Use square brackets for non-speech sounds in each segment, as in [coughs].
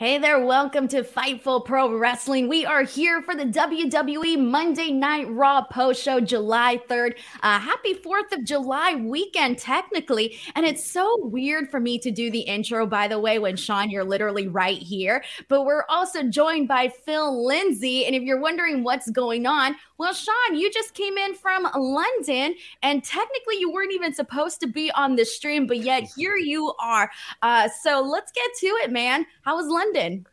Hey there, welcome to Fightful Pro Wrestling. We are here for the WWE Monday Night Raw post show, July 3rd. Uh, happy 4th of July weekend, technically. And it's so weird for me to do the intro, by the way, when Sean, you're literally right here. But we're also joined by Phil Lindsey. And if you're wondering what's going on, well, Sean, you just came in from London, and technically you weren't even supposed to be on the stream, but yet [laughs] here you are. Uh, so let's get to it, man. How was London?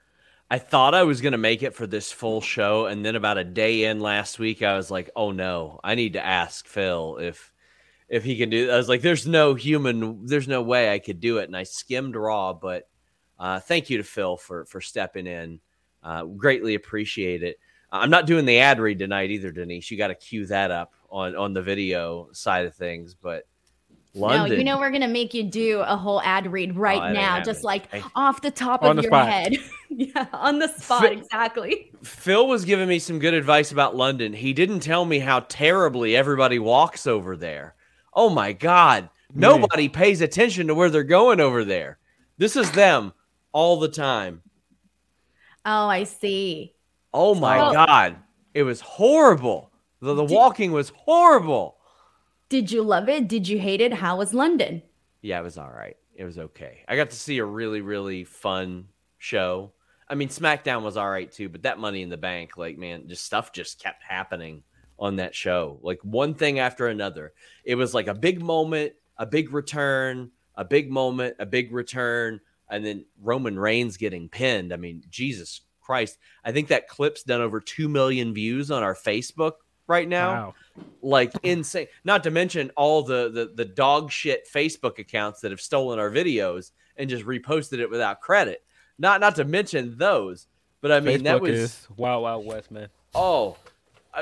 I thought I was going to make it for this full show. And then about a day in last week, I was like, oh no, I need to ask Phil if. If he can do, I was like, "There's no human, there's no way I could do it." And I skimmed raw, but uh, thank you to Phil for for stepping in. Uh, greatly appreciate it. Uh, I'm not doing the ad read tonight either, Denise. You got to cue that up on on the video side of things, but London. No, you know we're gonna make you do a whole ad read oh, right oh, now, just like I, off the top of the your spot. head. [laughs] yeah, on the spot, Phil, exactly. Phil was giving me some good advice about London. He didn't tell me how terribly everybody walks over there. Oh my god, nobody pays attention to where they're going over there. This is them all the time. Oh, I see. Oh my oh. god, it was horrible. The, the did, walking was horrible. Did you love it? Did you hate it? How was London? Yeah, it was all right. It was okay. I got to see a really really fun show. I mean, SmackDown was all right too, but that Money in the Bank, like man, just stuff just kept happening on that show, like one thing after another. It was like a big moment, a big return, a big moment, a big return, and then Roman Reigns getting pinned. I mean, Jesus Christ. I think that clip's done over 2 million views on our Facebook right now. Wow. Like insane. Not to mention all the, the the dog shit Facebook accounts that have stolen our videos and just reposted it without credit. Not not to mention those. But I mean Facebook that was wow wow west man. Oh,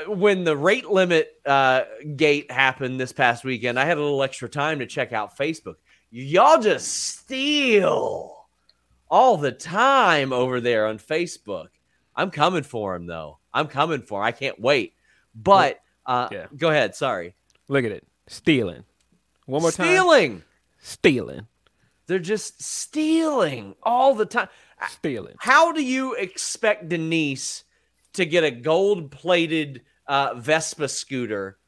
when the rate limit uh, gate happened this past weekend, I had a little extra time to check out Facebook. Y'all just steal all the time over there on Facebook. I'm coming for him though. I'm coming for him. I can't wait. But uh, yeah. go ahead. Sorry. Look at it. Stealing. One more stealing. time. Stealing. Stealing. They're just stealing all the time. Stealing. How do you expect Denise to get a gold plated uh, Vespa scooter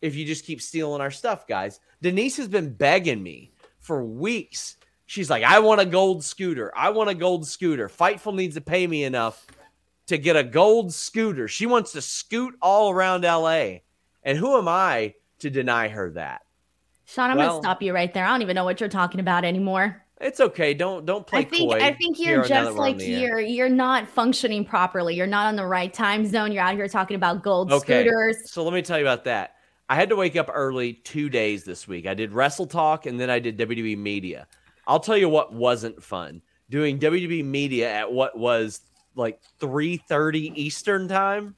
if you just keep stealing our stuff, guys? Denise has been begging me for weeks She's like, I want a gold scooter. I want a gold scooter. Fightful needs to pay me enough to get a gold scooter. She wants to scoot all around LA. And who am I to deny her that? Sean, I'm well, gonna stop you right there. I don't even know what you're talking about anymore. It's okay. Don't don't play. I think I think you're just like you're you're not functioning properly. You're not on the right time zone. You're out here talking about gold okay. scooters. So let me tell you about that. I had to wake up early two days this week. I did Wrestle Talk and then I did WWE Media. I'll tell you what wasn't fun doing WWE media at what was like 3:30 Eastern time.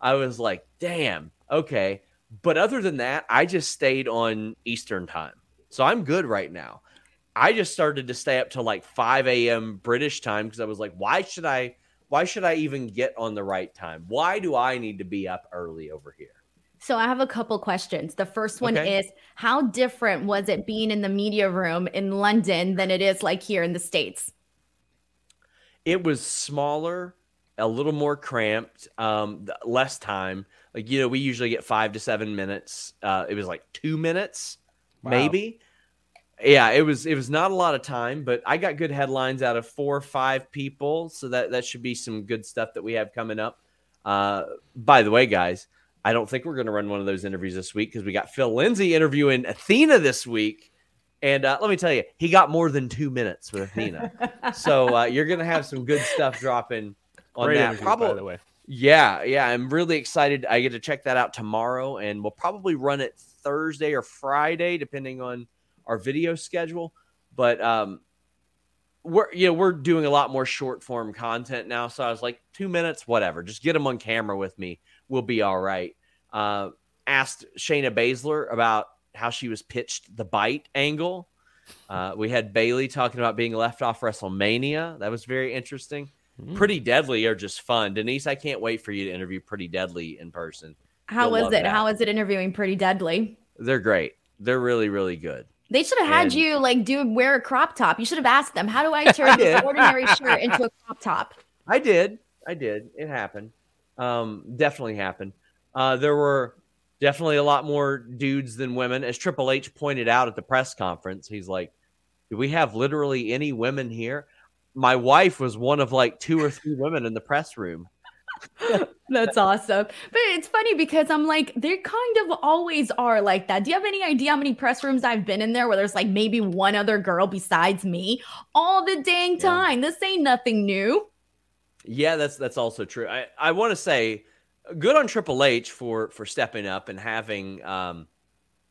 I was like, "Damn, okay." But other than that, I just stayed on Eastern time. So I'm good right now. I just started to stay up till like 5 a.m. British time because I was like, why should I why should I even get on the right time? Why do I need to be up early over here? So I have a couple questions. The first one okay. is how different was it being in the media room in London than it is like here in the States? it was smaller, a little more cramped, um, less time. Like you know, we usually get five to seven minutes. Uh, it was like two minutes, Wow. maybe. Yeah, it was it was not a lot of time, but I got good headlines out of four or five people, so that that should be some good stuff that we have coming up. Uh, by the way, guys, I don't think we're going to run one of those interviews this week because we got Phil Lindsey interviewing Athena this week, and uh, let me tell you, he got more than two minutes with Athena. [laughs] so uh, you're going to have some good stuff dropping on Great that. interview, Probably, by the way. yeah, yeah, I'm really excited. I get to check that out tomorrow, and we'll probably run it Thursday or Friday, depending on our video schedule. But um, we're you know we're doing a lot more short form content now, so I was like, two minutes, whatever, just get them on camera with me, we'll be all right. Uh, asked Shayna Baszler about how she was pitched the bite angle. Uh, we had Bayley talking about being left off WrestleMania. That was very interesting. Mm. Pretty Deadly are just fun. Denise, I can't wait for you to interview Pretty Deadly in person. How You'll was it? that. How was it interviewing Pretty Deadly? They're great. They're really, really good. They should have had And- you like do wear a crop top. You should have asked them, "How do I [laughs] turn this ordinary shirt into a crop top?" [laughs] I did. I did. It happened. Um, definitely happened. Uh, there were definitely a lot more dudes than women. As Triple H pointed out at the press conference, he's like, Do we have literally any women here? My wife was one of like two or three women in the press room. [laughs] That's awesome. But it's funny because I'm like, they kind of always are like that. Do you have any idea how many press rooms I've been in there where there's like maybe one other girl besides me all the dang Yeah. time? This ain't nothing new. Yeah, that's that's also true. I, I want to say good on Triple H for for stepping up and having um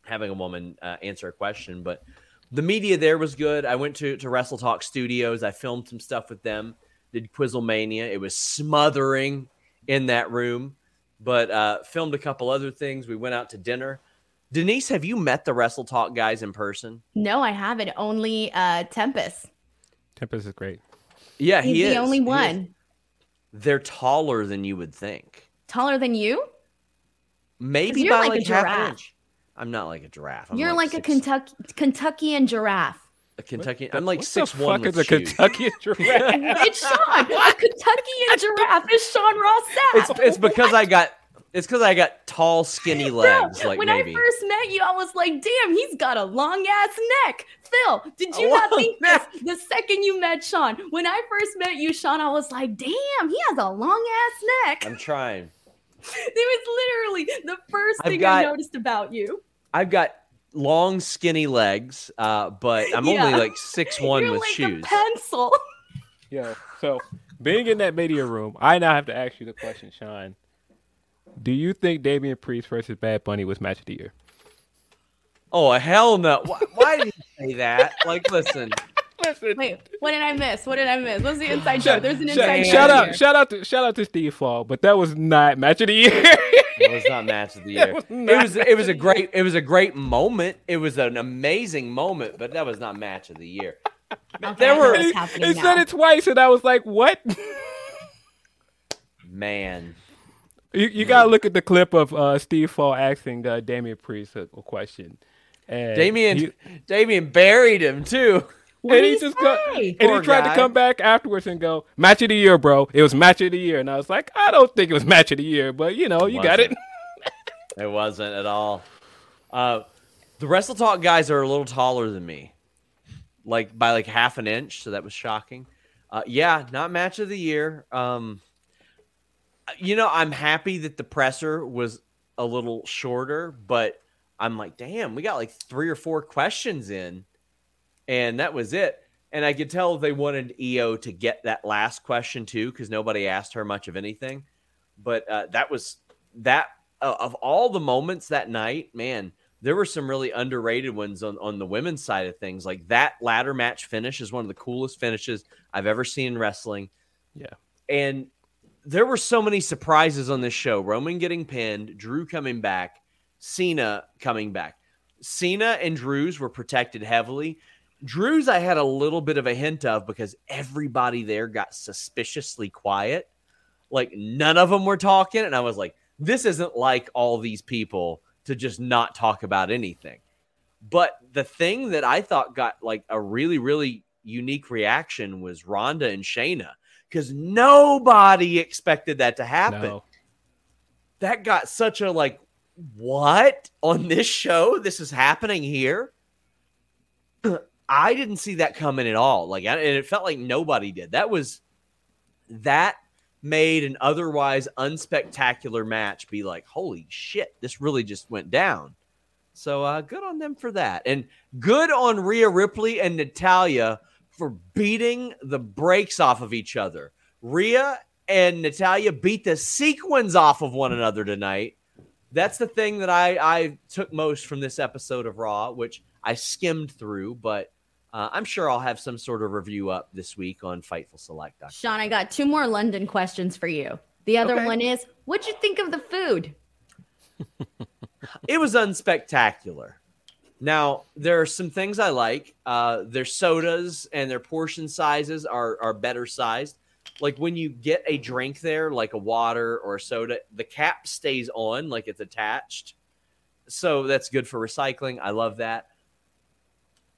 having a woman uh, answer a question, but the media there was good. I went to to Wrestle Talk Studios. I filmed some stuff with them. Did Quizzlemania. It was smothering in that room, but uh, filmed a couple other things. We went out to dinner. Denise, have you met the Wrestle Talk guys in person? No, I haven't. Only uh Tempest. Tempest is great. Yeah, He's he the only one. They're taller than you would think. Taller than you? Maybe you're by like a like, half giraffe. inch. I'm not like a giraffe. I'm You're like, a six- Kentucky Kentuckian giraffe. a Kentucky. What I'm like what six the one fuck with is a shoes. Kentucky [laughs] giraffe? it's Sean. A Kentuckian [laughs] giraffe is Sean Ross It's Sapp. it's because I got it's because I got tall, skinny legs. Bro, like when maybe. I first met you, I was like, damn, he's got a long ass neck. Phil, did you A not long think this the second you met Sean? When I first met you, Sean, I was like, damn, he has a long ass neck. I'm trying. It was literally the first I've thing got- I noticed about you. I've got long, skinny legs, uh, but I'm Yeah. only like six [laughs] one You're with like shoes. a pencil. [laughs] Yeah. so being in that media room, I now have to ask you the question, Sean. Do you think Damian Priest versus Bad Bunny was match of the year? Oh hell no! Why, why did you say that? Like, listen, Listen, Wait, what did I miss? What did I miss? What's the inside joke? There's an shout, inside joke. shout out, here. shout out to shout out to Steve Fall, but that was not match of the year. it was not [laughs] match of the year. was It was it was a great it was a great moment. It was an amazing moment, but that was not match of the year. [laughs] Okay, there were- what's he now. said it twice, and I was like, "What?" Man, You, you gotta look at the clip of uh, Steve Fall asking uh, Damian Priest a, a question. And Damian he, Damian buried him too. What and he he just go, and Poor he tried guy. to come back afterwards and go match of the year, bro. It was match of the year, and I was like, I don't think it was match of the year, but you know, you got it. It wasn't at all. Uh, the Wrestle Talk guys are a little taller than me, like by like half an inch. So that was shocking. Uh, yeah, not match of the year. Um, you know, I'm happy that the presser was a little shorter, but I'm like, damn, we got like three or four questions in, and that was it. And I could tell they wanted IYO to get that last question too, because nobody asked her much of anything. But uh, that was that uh, of all the moments that night, man, there were some really underrated ones on, on the women's side of things. Like that ladder match finish is one of the coolest finishes I've ever seen in wrestling. Yeah. And there were so many surprises on this show. Roman getting pinned, Drew coming back, Cena coming back. Cena and Drew's were protected heavily. Drew's I had a little bit of a hint of because everybody there got suspiciously quiet. Like none of them were talking. And I was like, this isn't like all these people to just not talk about anything. But the thing that I thought got like a really, really unique reaction was Rhonda and Shayna. because nobody expected that to happen. No. That got such a like, what on this show? This is happening here. I didn't see that coming at all. Like, and it felt like nobody did. That was that made an otherwise unspectacular match be like, holy shit, this really just went down. So uh, good on them for that. And good on Rhea Ripley and Natalya for beating the brakes off of each other. Rhea and Natalya beat the sequins off of one another tonight. That's the thing that I, I took most from this episode of Raw, which I skimmed through, but uh, I'm sure I'll have some sort of review up this week on Fightful Select. Sean, I got two more London questions for you. The other Okay. one is, what'd you think of the food? [laughs] it was unspectacular. Now there are some things I like. Uh, their sodas and their portion sizes are are better sized. Like when you get a drink there, like a water or a soda, the cap stays on, like it's attached. So that's good for recycling. I love that.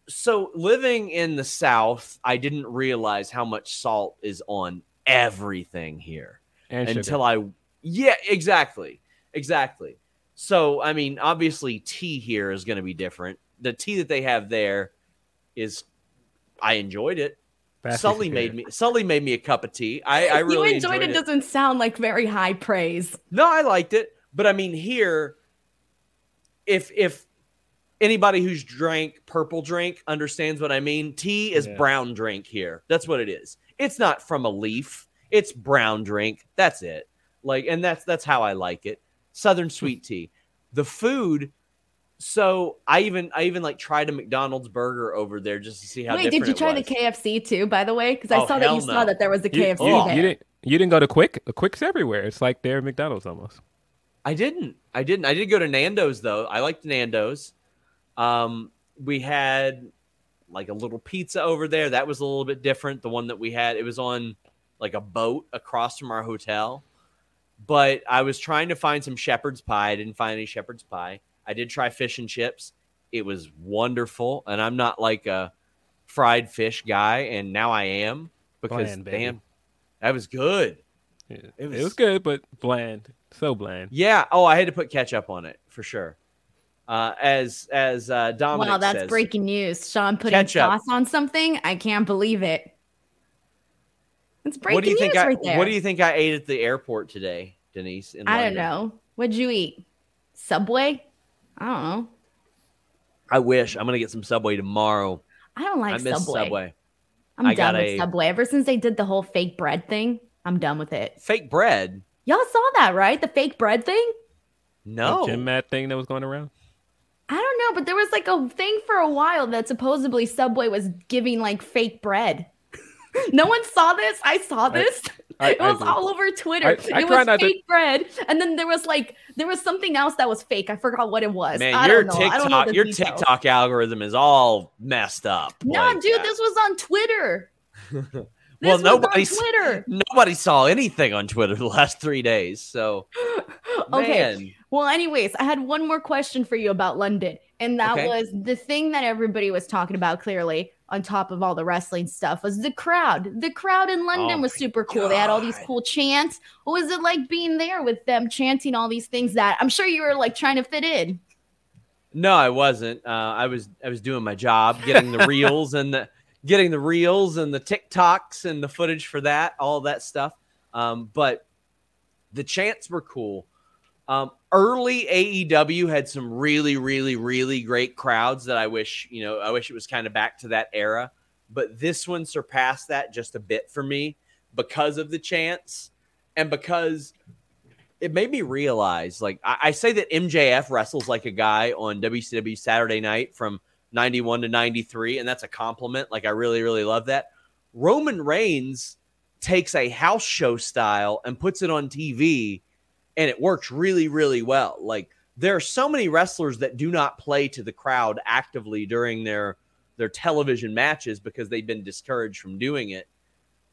So living in the South, I didn't realize how much salt is on everything here And sugar. until I yeah, exactly. Exactly. So, I mean, obviously tea here is going to be different. The tea that they have there is I enjoyed it. Vastly Sully superior. made [laughs] me Sully made me a cup of tea. I, I really you enjoyed, it, it. doesn't sound like very high praise. No, I liked it, but I mean here if if anybody who's drank purple drink understands what I mean, tea is Yeah. brown drink here. That's what it is. It's not from a leaf. It's brown drink. That's it. Like and that's that's how I like it. Southern sweet tea. The food so I even I even like tried a McDonald's burger over there just to see how Wait, did you try the. KFC too, by the way? Because I Oh, saw that you hell saw that there was a You, KFC you- there. you didn't. You didn't go to Quick. Quick's everywhere. It's like they're McDonald's almost. I didn't. I didn't. I did go to Nando's though. I liked Nando's. Um, we had like a little pizza over there. That was a little bit different. The one that we had, it was on like a boat across from our hotel. But I was trying to find some shepherd's pie. I didn't find any shepherd's pie. I did try fish and chips. It was wonderful, and I'm not like a fried fish guy, and now I am because Bland, baby. damn, that was good. Yeah. It It was- was, good, but bland. So bland. Yeah. Oh, I had to put ketchup on it for sure. Uh, as as uh, Dominic Wow, that's says, breaking news. Sean putting Ketchup. sauce on something. I can't believe it. It's breaking What do you news think? I, right there. what do you think I ate at the airport today, Denise? In I don't know. What'd you eat? Subway? I don't know. I wish I'm gonna get some Subway tomorrow. I don't like I miss Subway. Subway. I'm I done with a- Subway. Ever since they did the whole fake bread thing, I'm done with it. Fake bread? Y'all saw that, right? The fake bread thing? No. The gym mat thing that was going around. I don't know, but there was like a thing for a while that supposedly Subway was giving like fake bread. [laughs] no one saw this. I saw this. I- it was all over Twitter. I- I it was not to- fake bread, and then there was like there was something else that was fake. I forgot what it was. Man, I your don't know. I don't know TikTok, your. TikTok algorithm is all messed up. No, like dude, that. this was on Twitter. [laughs] Well, on Twitter. Nobody saw anything on Twitter the last three days. So, [gasps] Okay. man, Well, anyways, I had one more question for you about London, and that Okay. was the thing that everybody was talking about clearly on top of all the wrestling stuff was the crowd. The crowd in London Oh was super cool. They had all these cool chants. What was it like being there with them chanting all these things that I'm sure you were like trying to fit in? No, I wasn't. Uh, I was I was doing my job, getting the reels and the [laughs] getting the reels and the TikToks and the footage for that, all that stuff. Um, but the chants were cool. Um, early AEW had some really, really, really great crowds that I wish you know. I wish it was kind of back to that era. But this one surpassed that just a bit for me because of the chance and because it made me realize like I, I say that MJF wrestles like a guy on WCW Saturday night from 91 to 93, and that's a compliment. Like I really, really love that. Roman Reigns takes a house show style and puts it on TV, and it works really, really well. Like there are so many wrestlers that do not play to the crowd actively during their their television matches because they've been discouraged from doing it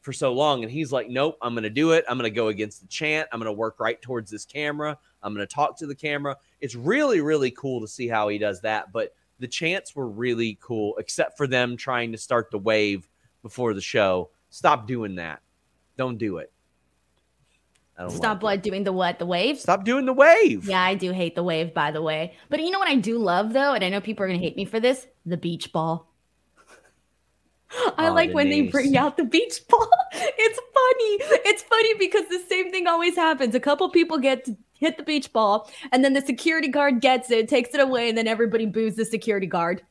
for so long. And he's like, nope, I'm going to do it. I'm going to go against the chant. I'm going to work right towards this camera. I'm going to talk to the camera. It's really, really cool to see how he does that. But the chants were really cool, except for them trying to start the wave before the show. Stop doing that. Don't do it. Stop like what doing the what? The waves? Stop doing the wave. Yeah, I do hate the wave, by the way. But you know what I do love though, and I know people are gonna hate me for this: the beach ball. I Oh, like when they bring out the beach ball. [laughs] It's funny. It's funny because the same thing always happens. A couple people get to hit the beach ball, and then the security guard gets it, takes it away, and then everybody boos the security guard.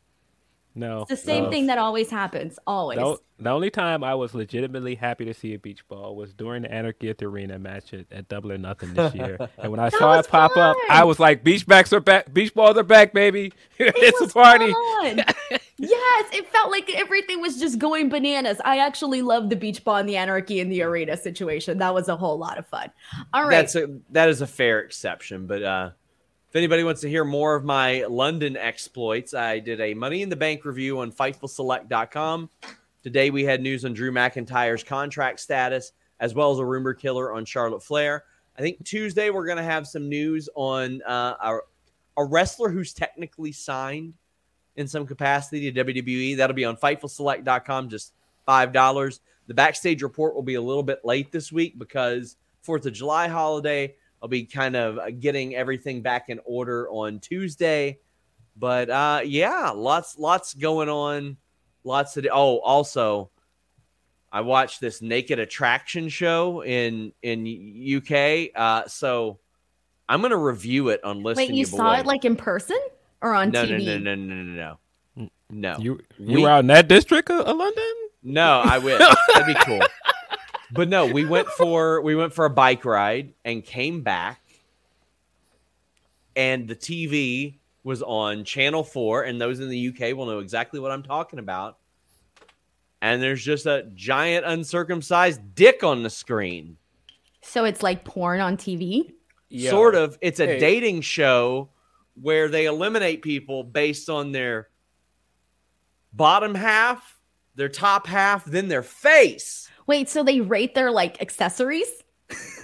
No, It's the same no. thing that always happens. Always. The, the only time I was legitimately happy to see a beach ball was during the Anarchy at the Arena match at, at Double or Nothing this year. [laughs] and when I That saw it pop up. I was like, "Beach backs are back. Beach balls are back, baby! [laughs] It it's was a party." fun. [laughs] yes, it felt like everything was just going bananas. I actually loved the beach ball and the anarchy in the arena situation. That was a whole lot of fun. All right. That's a that is a fair exception, but uh if anybody wants to hear more of my London exploits, I did a Money in the Bank review on FightfulSelect.com. Today we had news on Drew McIntyre's contract status, as well as a rumor killer on Charlotte Flair. I think Tuesday we're going to have some news on uh, a, a wrestler who's technically signed in some capacity to WWE. That'll be on FightfulSelect.com, just five dollars. The backstage report will be a little bit late this week because Fourth of July holiday. I'll be kind of uh, getting everything back in order on Tuesday. But uh, yeah, lots lots going on. Lots of. Oh, also, I watched this Naked Attraction show in in UK. Uh, so I'm gonna review it on Listen Wait, you Your saw Boy. it like in person or on no, TV? no, no, no, no, no, no, no. You you We- were out in that district of, of London? No, I wish. [laughs] That'd be cool. But no, we went for we went for a bike ride and came back and the TV was on channel 4 and those in the UK will know exactly what I'm talking about. And there's just a giant uncircumcised dick on the screen. So it's like porn on TV. Yo. Sort of. It's a Hey. dating show where they eliminate people based on their bottom half, their top half, then their face. Wait, so they rate their like accessories?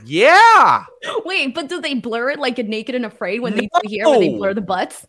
Yeah. [laughs] Wait, but do they blur it like a naked and afraid when they do here when they blur the butts?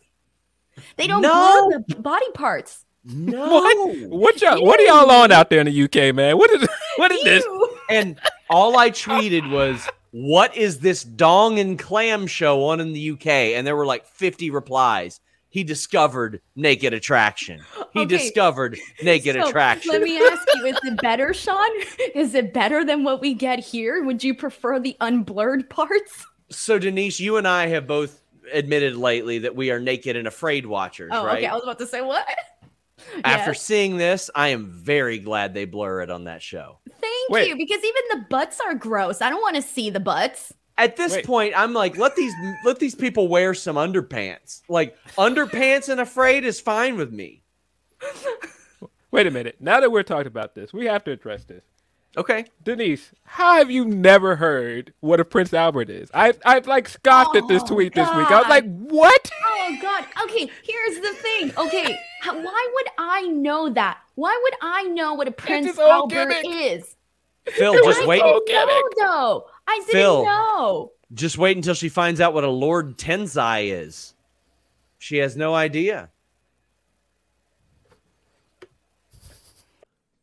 They don't No. blur the body parts. No. [laughs] What? What y'all? What are y'all on out there in the UK, man? What is [laughs] what is this? And all I tweeted was, "What is this dong and clam show on in the UK?" And there were like 50 replies. He discovered naked attraction. He Okay. discovered naked So, attraction. Let me ask you, is it better, Sean? [laughs] Is it better than what we get here? Would you prefer the unblurred parts? so Denise, you and I have both admitted lately that we are naked and afraid watchers, Oh, right? okay. I was about to say what? [laughs] After Yes. seeing this, I am very glad they blur it on that show. Thank Wait. you, because even the butts are gross. I don't want to see the butts. At this Wait. point, I'm like, let these let these people wear some underpants. Like underpants and afraid is fine with me. Wait a minute. Now that we're talking about this, we have to address this. Okay. Denise, how have you never heard what a Prince Albert is? I I've like scoffed at this Oh, tweet this week. I was like, what? Oh God. Okay, here's the thing. Okay, how, why would I know that? Why would I know what a Prince Albert gimmick. is? Phil, just wait so- I know though. I didn't Phil. know. just wait until she finds out what a Lord Tensai is. She has no idea.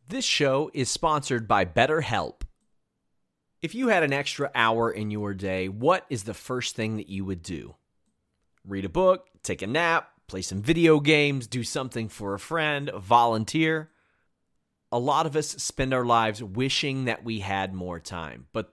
This show is sponsored by BetterHelp. If you had an extra hour in your day, what is the first thing that you would do? Read a book, take a nap, play some video games, do something for a friend, volunteer. A lot of us spend our lives wishing that we had more time. But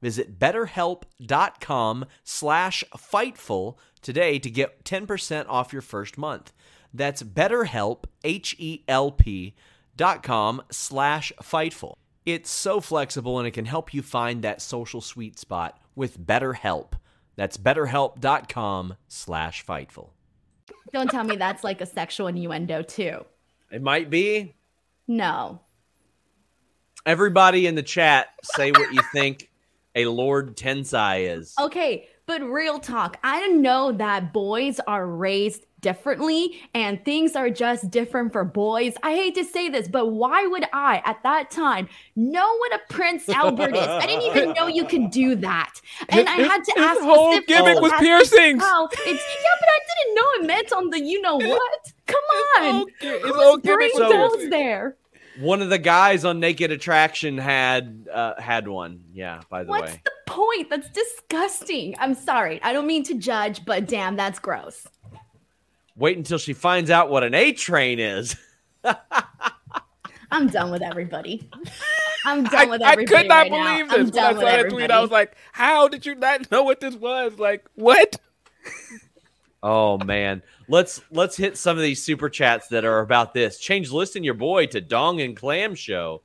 Visit betterhelp.com slash fightful today to get 10% off your first month. That's BetterHelp, H-E-L-P dot com slash Fightful. It's so flexible and it can help you find that social sweet spot with BetterHelp. That's betterhelp.com slash Fightful. Don't tell me that's like a sexual innuendo too. It might be. No. Everybody in the chat say what you think a Lord Tensai is. Okay, but real talk, I know that boys are raised differently and things are just different for boys. I hate to say this, but why would I at that time know what a Prince Albert is? I didn't even know you could do that. And I had to his ask whole specifically gimmick was as piercings. How it's yeah, but I didn't know it meant on the you know [laughs] what. Come on. whole gi- his Whose gimmick brain was goes piercings. there? One of the guys on Naked Attraction had uh, had one. Yeah, by the What's way. the point? That's disgusting. I'm sorry. I don't mean to judge, but damn, that's gross. Wait until she finds out what an A train is. I'm done with everybody. I'm done with I everybody. I could not right now. believe I'm this. When I saw that tweet, I was like, how did you not know what this was? Like, what? Oh man. Let's let's hit some of these super chats that are about this. Change listen your boy to Dong and Clam Show.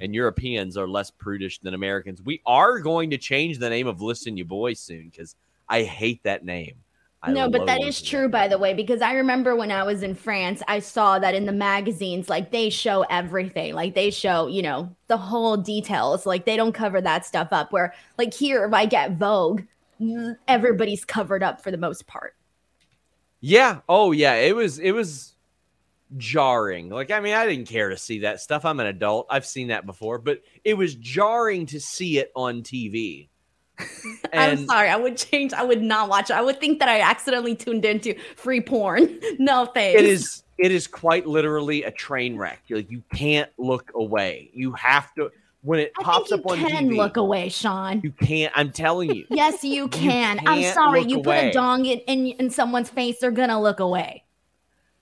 And Europeans are less prudish than Americans. We are going to change the name of Listen Your Boy soon because I hate that name. I no, but that is true, by the way, because I remember when I was in France, I saw that in the magazines, like they show everything, like they show, you know, the whole details. Like they don't cover that stuff up. Where, like, here, if I get Vogue, everybody's covered up for the most part. Yeah. Oh yeah. It was it was jarring. Like I mean, I didn't care to see that stuff. I'm an adult. I've seen that before, but it was jarring to see it on TV. [laughs] I'm sorry, I would change. I would not watch it. I would think that I accidentally tuned into free porn. [laughs] no thanks. it is it is quite literally a train wreck. Like you can't look away. You have to when it I pops you up on can TV. look away, Sean. You can't. I'm telling you. [laughs] Yes, you can. I'm sorry. You put a dong in, in in someone's face, they're gonna look away.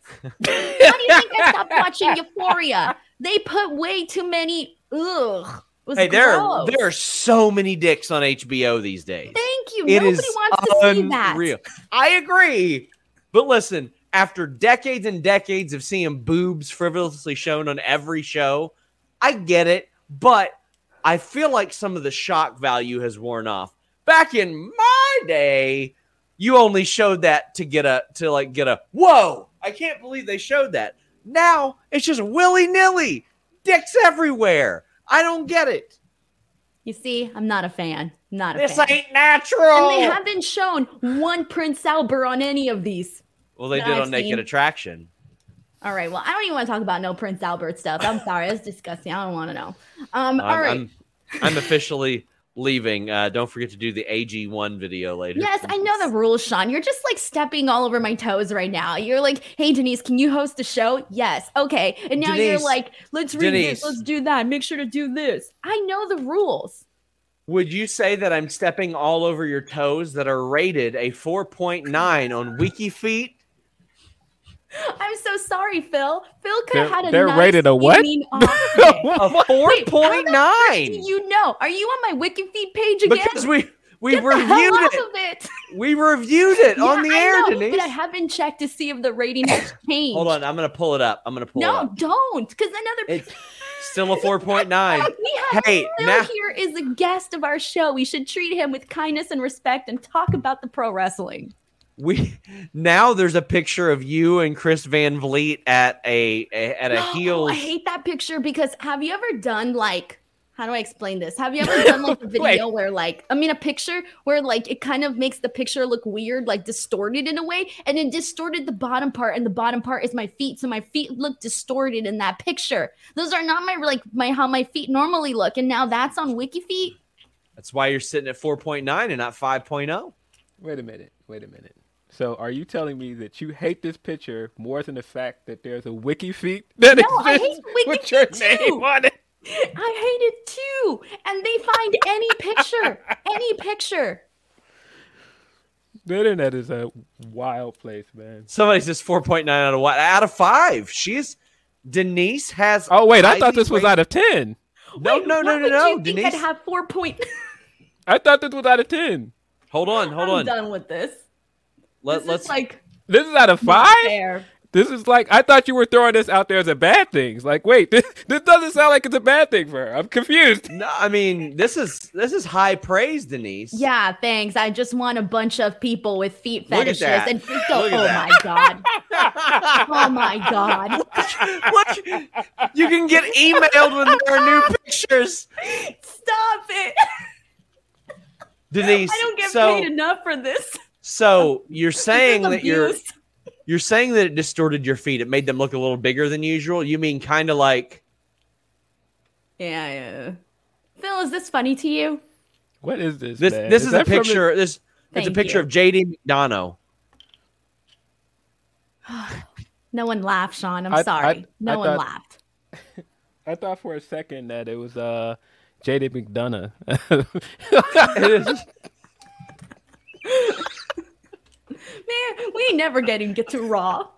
[laughs] How do you think I stopped watching Euphoria? They put way too many. Ugh. Hey, there are, there are so many dicks on HBO these days. Thank you. It Nobody is wants to see that. unreal. I agree. But listen, after decades and decades of seeing boobs frivolously shown on every show, I get it, but I feel like some of the shock value has worn off. Back in my day, you only showed that to get a to like get a whoa, I can't believe they showed that. Now it's just willy-nilly. Dicks everywhere. I don't get it. You see, I'm not a fan. Not a This fan. ain't natural. and they haven't shown one Prince Albert on any of these. well, they did I've on Naked seen. Attraction. All right. Well, I don't even want to talk about no Prince Albert stuff. I'm sorry. That's disgusting. I don't want to know. Um. all I'm, right. I'm, I'm officially leaving. Uh, don't forget to do the AG1 video later. Yes, I know the rules, Sean. You're just like stepping all over my toes right now. You're like, hey, Denise, can you host the show? Yes. Okay. And now you're like, let's read Denise. this, let's do that. Make sure to do this. I know the rules. Would you say that I'm stepping all over your toes that are rated a 4.9 on WikiFeet? [laughs] I'm so sorry, Phil. Phil could have had a they're nice rated a what? evening. [laughs] A Wait, how the frick 4.9 you know? Are you on my WikiFeet page again? because we we Get the hell reviewed out it. of it. We reviewed it on the I air, know, Denise. But I haven't checked to see if the rating has [coughs] changed. Hold on, I'm gonna pull it up. I'm gonna pull it No, up. don't. Because another It's [laughs] still a 4.9. We have Hey, Phil now- here is a guest of our show. We should treat him with kindness and respect and talk about the pro wrestling. We now there's a picture of you and Chris Van Vliet at a, a at a Oh, heels. I hate that picture because have you ever done like how do I explain this? Have you ever [laughs] done like a video where like I mean a picture where like it kind of makes the picture look weird, like distorted in a way, and it distorted the bottom part, and the bottom part is my feet, so my feet look distorted in that picture. Those are not my like my how my feet normally look, and now that's on Wiki Feet. That's why you're sitting at 4.9 and not oh. 5.0. Wait a minute. Wait a minute. So, are you telling me that you hate this picture more than the fact that there's a wiki feet that No, I exists hate with your WikiFeet name too. on it? I hate it too. And they find any picture, any picture. The internet is a wild place, man. Somebody says 4.9 out of what? Out of five. She's Denise has. Oh wait, I thought this was out of ten. No, Wait, no, no, what no, no. Denise, I'd have four point. I thought this was out of ten. hold on, hold on. I'm on. done with this. Let, this let's is like This is out of five. This is like I thought you were throwing this out there as a bad thing. Like, wait, [laughs] this, this doesn't sound like it's a bad thing for her. I'm confused. no. I mean, this is this is high praise, Denise. Yeah, thanks. I just want a bunch of people with feet Look at fetishes that. and feet. Look oh at my god! [laughs] Oh my god! Look, you can get emailed when there are new pictures. Stop it! Denise, I don't get so, paid enough for this. So you're [laughs] saying that you're you're saying that it distorted your feet. It made them look a little bigger than usual. You mean kind of like Yeah, yeah. Phil, is this funny to you? What is this? this? man? This is, a that from the- picture. This it's a picture you. of JD McDonagh. [sighs] No one laughed, Sean. I'm I- sorry. I- no I one thought- laughed. [laughs] I thought for a second that it was uh JD McDonagh. [laughs] Man, we ain't never getting get to Raw.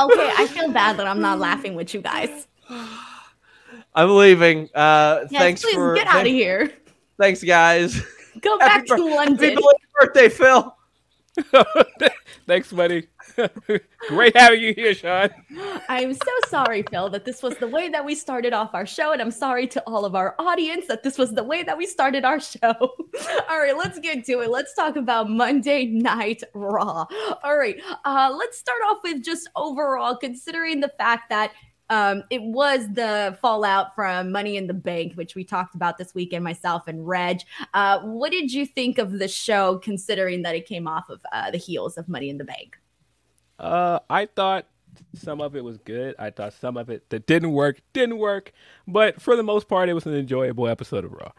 Okay, I feel bad that I'm not laughing with you guys. I'm leaving. Uh, Yes, thanks please for get out of here. Thanks, guys. Go Happy back to bir- Happy London. belated birthday, Phil. [laughs] Thanks, buddy. [laughs] Great having you here, Sean. I'm so sorry, Phil, that this was the way that we started off our show, and I'm sorry to all of our audience that this was the way that we started our show. [laughs] all right, let's get to it. Let's talk about Monday Night Raw. All right, uh, let's start off with just overall, considering the fact that um, it was the fallout from Money in the Bank, which we talked about this weekend, myself and Reg. Uh, what did you think of the show, considering that it came off of uh, the heels of Money in the Bank? Uh, I thought some of it was good. I thought some of it that didn't work didn't work, but for the most part, it was an enjoyable episode of Raw.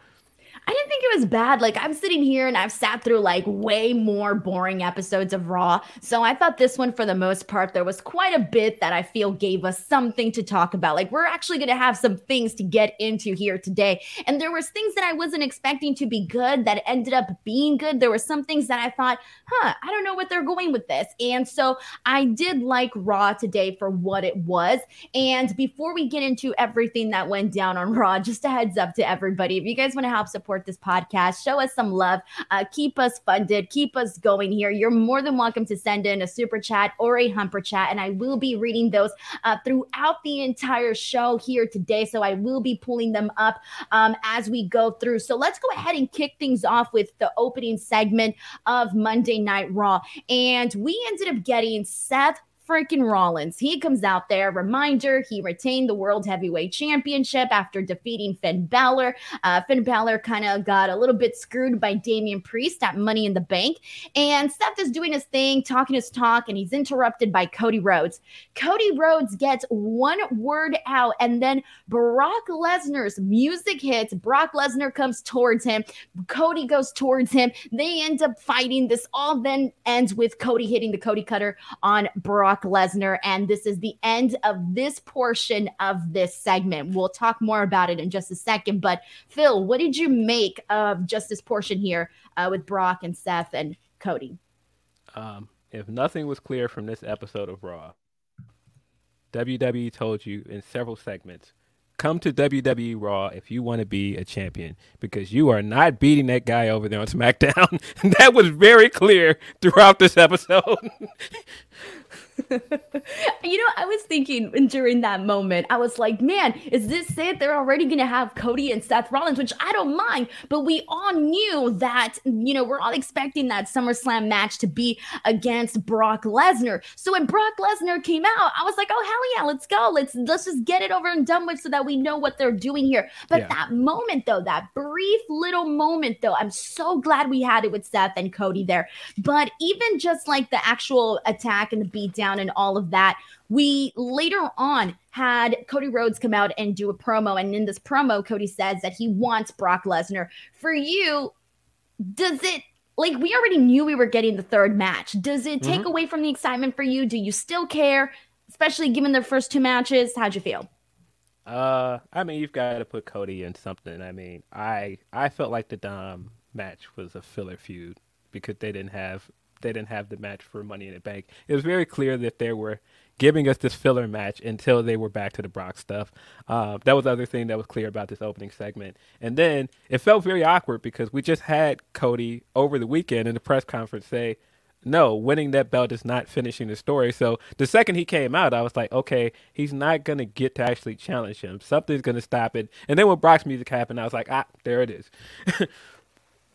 I didn't think it was bad. Like I'm sitting here and I've sat through like way more boring episodes of Raw. So I thought this one for the most part there was quite a bit that I feel gave us something to talk about. Like we're actually going to have some things to get into here today. And there was things that I wasn't expecting to be good that ended up being good. There were some things that I thought, "Huh, I don't know what they're going with this." And so I did like Raw today for what it was. And before we get into everything that went down on Raw, just a heads up to everybody. If you guys want to help support this podcast, show us some love, uh, keep us funded, keep us going here. You're more than welcome to send in a super chat or a humper chat, and I will be reading those uh, throughout the entire show here today. So I will be pulling them up um, as we go through. So let's go ahead and kick things off with the opening segment of Monday Night Raw. And we ended up getting Seth freaking Rollins. He comes out there. Reminder: he retained the World Heavyweight Championship after defeating Finn Balor. Uh, Finn Balor kind of got a little bit screwed by Damian Priest at Money in the Bank, and Seth is doing his thing, talking his talk, and he's interrupted by Cody Rhodes. Cody Rhodes gets one word out, and then Brock Lesnar's music hits. Brock Lesnar comes towards him. Cody goes towards him. They end up fighting. This all then ends with Cody hitting the Cody Cutter on Brock Lesnar. And this is the end of this portion of this segment. We'll talk more about it in just a second. But Phil, what did you make of just this portion here uh, with Brock and Seth and Cody? Um, if nothing was clear from this episode of Raw, WWE told you in several segments come to WWE Raw if you want to be a champion because you are not beating that guy over there on SmackDown. [laughs] that was very clear throughout this episode. [laughs] [laughs] You know, I was thinking during that moment, I was like, man, is this it? They're already going to have Cody and Seth Rollins, which I don't mind. But we all knew that, you know, we're all expecting that SummerSlam match to be against Brock Lesnar. So when Brock Lesnar came out, I was like, oh, hell yeah, let's go. Let's, let's just get it over and done with so that we know what they're doing here. But Yeah. that moment, though, that brief little moment, though, I'm so glad we had it with Seth and Cody there. But even just like the actual attack and the beatdown and all of that, we later on had Cody Rhodes come out and do a promo. And in this promo, Cody says that he wants Brock Lesnar. For you, does it like we already knew we were getting the third match? Does it take away from the excitement for you? Do you still care, especially given their first two matches? How'd you feel? Uh, I mean, you've got to put Cody in something. I mean, I I felt like the Dom match was a filler feud because they didn't have they didn't have the match for Money in the Bank. It was very clear that they were giving us this filler match until they were back to the Brock stuff. Uh, that was the other thing that was clear about this opening segment. And then it felt very awkward because we just had Cody over the weekend in the press conference say, no, winning that belt is not finishing the story. So the second he came out, I was like, okay, he's not going to get to actually challenge him. Something's going to stop it. And then when Brock's music happened, I was like, ah, there it is. [laughs]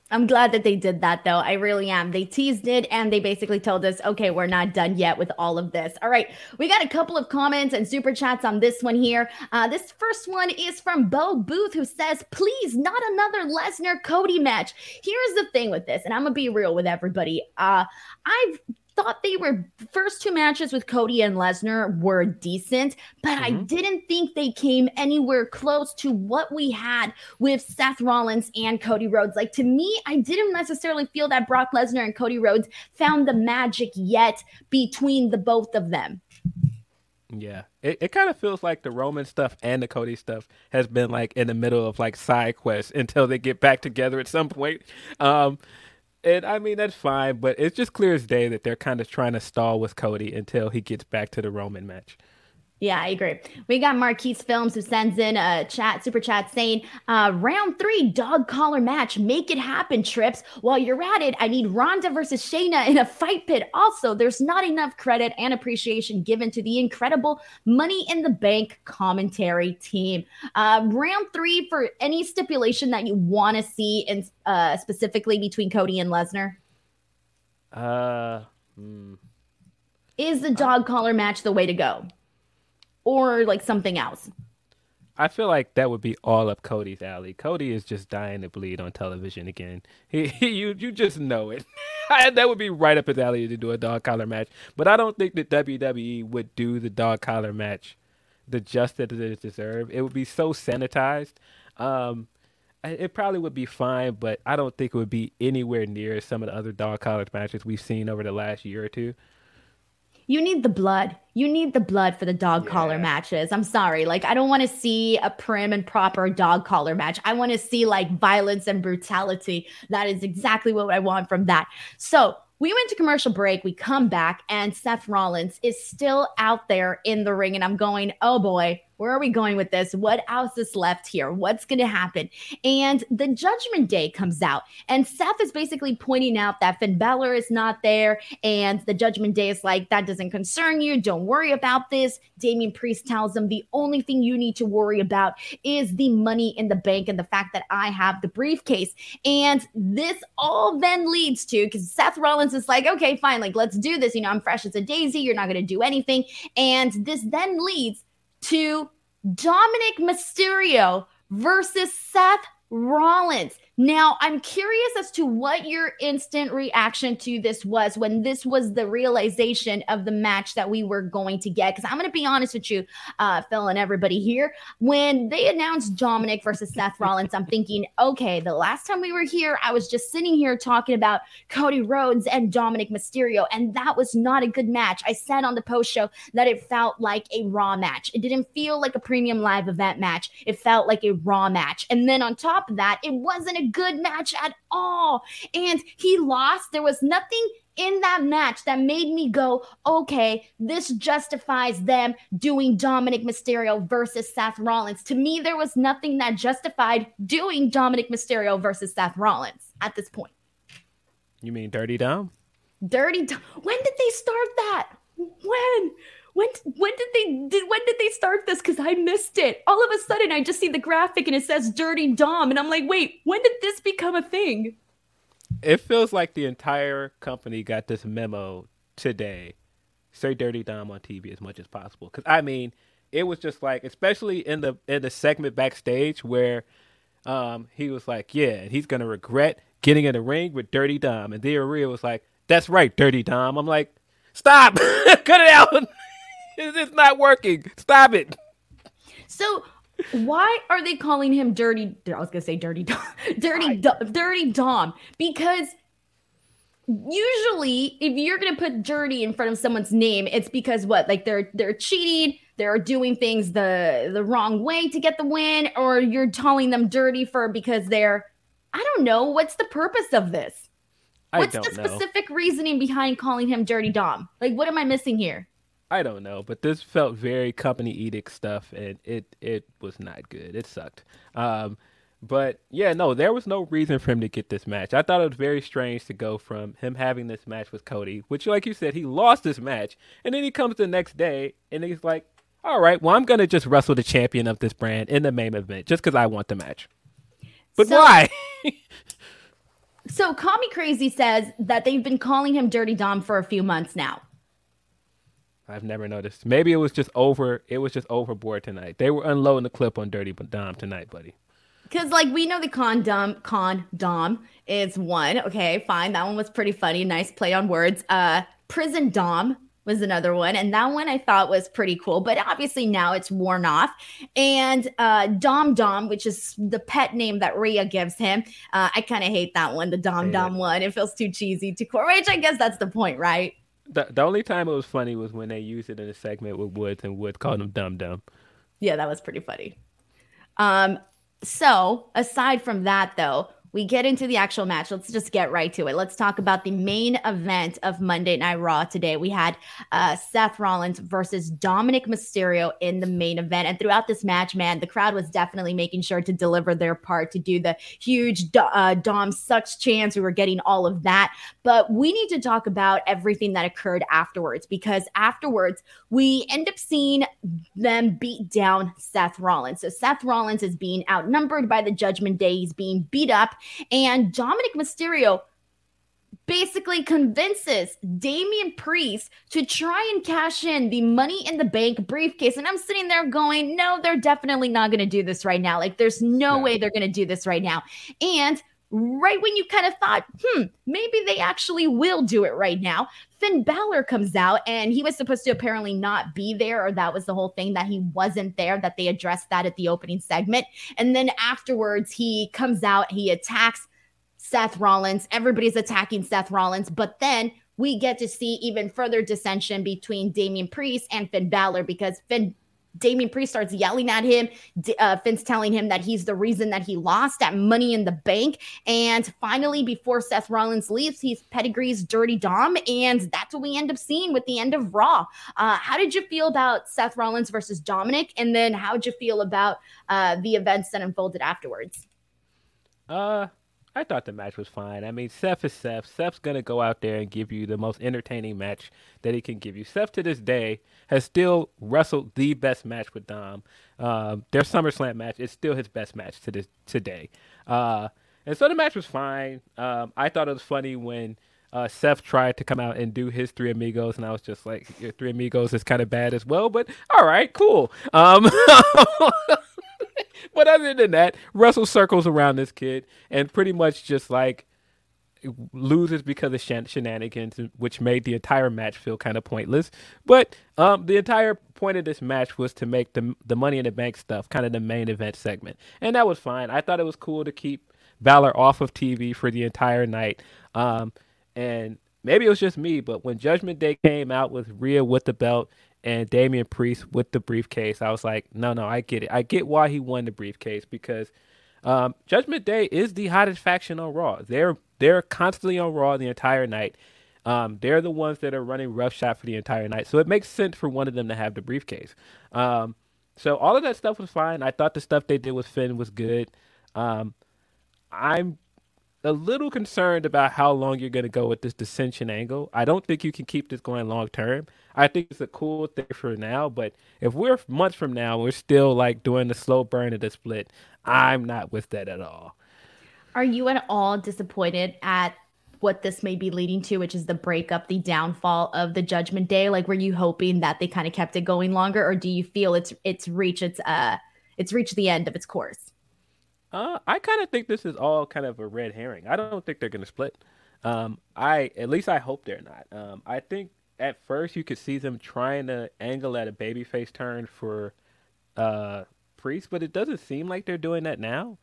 I'm glad that they did that though. I really am. They teased it and they basically told us, okay, we're not done yet with all of this. All right. We got a couple of comments and super chats on this one here. Uh, this first one is from Bo Booth who says, please, not another Lesnar Cody match. Here's the thing with this, and I'm going to be real with everybody. Uh, I've thought they were first two matches with Cody and Lesnar were decent, but mm-hmm. I didn't think they came anywhere close to what we had with Seth Rollins and Cody Rhodes. Like to me, I didn't necessarily feel that Brock Lesnar and Cody Rhodes found the magic yet between the both of them. Yeah, it, it kind of feels like the Roman stuff and the Cody stuff has been like in the middle of like side quests [laughs] until they get back together at some point. Um, and I mean that's fine, but it's just clear as day that they're kind of trying to stall with Cody until he gets back to the Roman match. Yeah, I agree. We got Marquise Films who sends in a chat, super chat saying, uh, round three dog collar match. Make it happen, Trips. While you're at it, I need Ronda versus Shayna in a fight pit. Also, there's not enough credit and appreciation given to the incredible Money in the Bank commentary team. Uh, round three for any stipulation that you want to see, in, uh, specifically between Cody and Lesnar. Uh, hmm. Is the dog collar match the way to go? Or like something else? I feel like that would be all up Cody's alley. Cody is just dying to bleed on television again. [laughs] He, he you you just know it. [laughs] that would be right up his alley to do a dog collar match. But I don't think that WWE would do the dog collar match the justice that it deserves. It would be so sanitized. Um, it probably would be fine, but I don't think it would be anywhere near some of the other dog collar matches we've seen over the last year or two you need the blood. You need the blood for the dog yeah. collar matches. I'm sorry. Like, I don't want to see a prim and proper dog collar match. I want to see like violence and brutality. That is exactly what I want from that. So, we went to commercial break. We come back, and Seth Rollins is still out there in the ring. And I'm going, oh boy, where are we going with this? What else is left here? What's going to happen? And the Judgment Day comes out, and Seth is basically pointing out that Finn Balor is not there, and the Judgment Day is like, that doesn't concern you. Don't worry about this. Damian Priest tells him the only thing you need to worry about is the money in the bank and the fact that I have the briefcase. And this all then leads to because Seth Rollins is like, okay, fine, like let's do this. You know, I'm fresh as a daisy. You're not going to do anything. And this then leads to Dominic Mysterio versus Seth Rollins. Now, I'm curious as to what your instant reaction to this was when this was the realization of the match that we were going to get. Because I'm going to be honest with you, uh, Phil and everybody here. When they announced Dominic versus Seth Rollins, I'm thinking, okay, the last time we were here, I was just sitting here talking about Cody Rhodes and Dominic Mysterio, and that was not a good match. I said on the post show that it felt like a Raw match. It didn't feel like a premium live event match, it felt like a Raw match. And then on top of that, it wasn't a good match at all. And he lost. There was nothing in that match that made me go, okay, this justifies them doing Dominic Mysterio versus Seth Rollins. To me, there was nothing that justified doing Dominic Mysterio versus Seth Rollins at this point. You mean Dirty Dom? Dirty Dom. When did they start that? When? When when did they did when did they start this? Because I missed it. All of a sudden, I just see the graphic and it says "Dirty Dom," and I'm like, wait, when did this become a thing? It feels like the entire company got this memo today. Say "Dirty Dom" on TV as much as possible. Because I mean, it was just like, especially in the in the segment backstage where um, he was like, yeah, he's gonna regret getting in the ring with Dirty Dom, and Thea Rhea was like, that's right, Dirty Dom. I'm like, stop, [laughs] cut it out. It's not working. Stop it. So why are they calling him dirty i was gonna say dirty dom [laughs] dirty dom, dirty dom because usually if you're gonna put dirty in front of someone's name it's because what like they're they're cheating they're doing things the the wrong way to get the win or you're calling them dirty for because they're i don't know what's the purpose of this What's the specific know. reasoning behind calling him Dirty Dom? Like, what am I missing here? I don't know, but this felt very company edict stuff, and it it was not good. It sucked. Um, but yeah, no, there was no reason for him to get this match. I thought it was very strange to go from him having this match with Cody, which, like you said, he lost this match, and then he comes the next day and he's like, "All right, well, I'm gonna just wrestle the champion of this brand in the main event just because I want the match." But so, why? so, Call Me Crazy says that they've been calling him Dirty Dom for a few months now. I've never noticed. Maybe it was just over. It was just overboard tonight. They were unloading the clip on Dirty Dom tonight, buddy. Because like we know the condom condom is one. Okay, fine. That one was pretty funny. Nice play on words. Uh, prison dom was another one, and that one I thought was pretty cool. But obviously now it's worn off. And uh, Dom Dom, which is the pet name that Rhea gives him, uh, I kind of hate that one. The Dom Dom one. It feels too cheesy to core. Which I guess that's the point, right? The, the only time it was funny was when they used it in a segment with Woods and Woods called him dumb dumb. Yeah, that was pretty funny. Um, so aside from that, though, we get into the actual match. Let's just get right to it. Let's talk about the main event of Monday Night Raw today. We had uh, Seth Rollins versus Dominic Mysterio in the main event. And throughout this match, man, the crowd was definitely making sure to deliver their part to do the huge uh, Dom sucks chance. We were getting all of that. But we need to talk about everything that occurred afterwards because afterwards, we end up seeing them beat down Seth Rollins. So Seth Rollins is being outnumbered by the Judgment Day. He's being beat up. And Dominic Mysterio basically convinces Damian Priest to try and cash in the money in the bank briefcase. And I'm sitting there going, no, they're definitely not going to do this right now. Like, there's no way they're going to do this right now. And right when you kind of thought, hmm, maybe they actually will do it right now, Finn Balor comes out and he was supposed to apparently not be there, or that was the whole thing that he wasn't there, that they addressed that at the opening segment. And then afterwards, he comes out, he attacks Seth Rollins. Everybody's attacking Seth Rollins, but then we get to see even further dissension between Damian Priest and Finn Balor because Finn Damian Priest starts yelling at him. Uh, telling him that he's the reason that he lost at Money in the Bank. And finally, before Seth Rollins leaves, he's Pedigree's Dirty Dom. And that's what we end up seeing with the end of Raw. Uh, how did you feel about Seth Rollins versus Dominic? And then how'd you feel about uh, the events that unfolded afterwards? Uh, I thought the match was fine. I mean, Seth is Seth. Seth's gonna go out there and give you the most entertaining match that he can give you. Seth to this day has still wrestled the best match with Dom. Uh, their SummerSlam match is still his best match to this today. Uh, and so the match was fine. Um, I thought it was funny when uh, Seth tried to come out and do his Three Amigos, and I was just like, "Your Three Amigos is kind of bad as well." But all right, cool. Um, [laughs] [laughs] but other than that, Russell circles around this kid and pretty much just like loses because of shen- shenanigans, which made the entire match feel kind of pointless. But um, the entire point of this match was to make the the Money in the Bank stuff kind of the main event segment, and that was fine. I thought it was cool to keep Balor off of TV for the entire night. Um, and maybe it was just me, but when Judgment Day came out with Rhea with the belt and Damian Priest with the briefcase, I was like, no, no, I get it. I get why he won the briefcase because um, Judgment Day is the hottest faction on Raw. They're they're constantly on Raw the entire night. Um, they're the ones that are running roughshod for the entire night, so it makes sense for one of them to have the briefcase. Um, so all of that stuff was fine. I thought the stuff they did with Finn was good. Um, I'm a little concerned about how long you're going to go with this dissension angle. I don't think you can keep this going long term. I think it's a cool thing for now, but if we're months from now, we're still like doing the slow burn of the split. I'm not with that at all. Are you at all disappointed at what this may be leading to, which is the breakup, the downfall of the Judgment Day? Like, were you hoping that they kind of kept it going longer, or do you feel it's it's reached its uh it's reached the end of its course? Uh, I kind of think this is all kind of a red herring. I don't think they're going to split. Um, I at least I hope they're not. Um, I think at first you could see them trying to angle at a babyface turn for uh, Priest, but it doesn't seem like they're doing that now.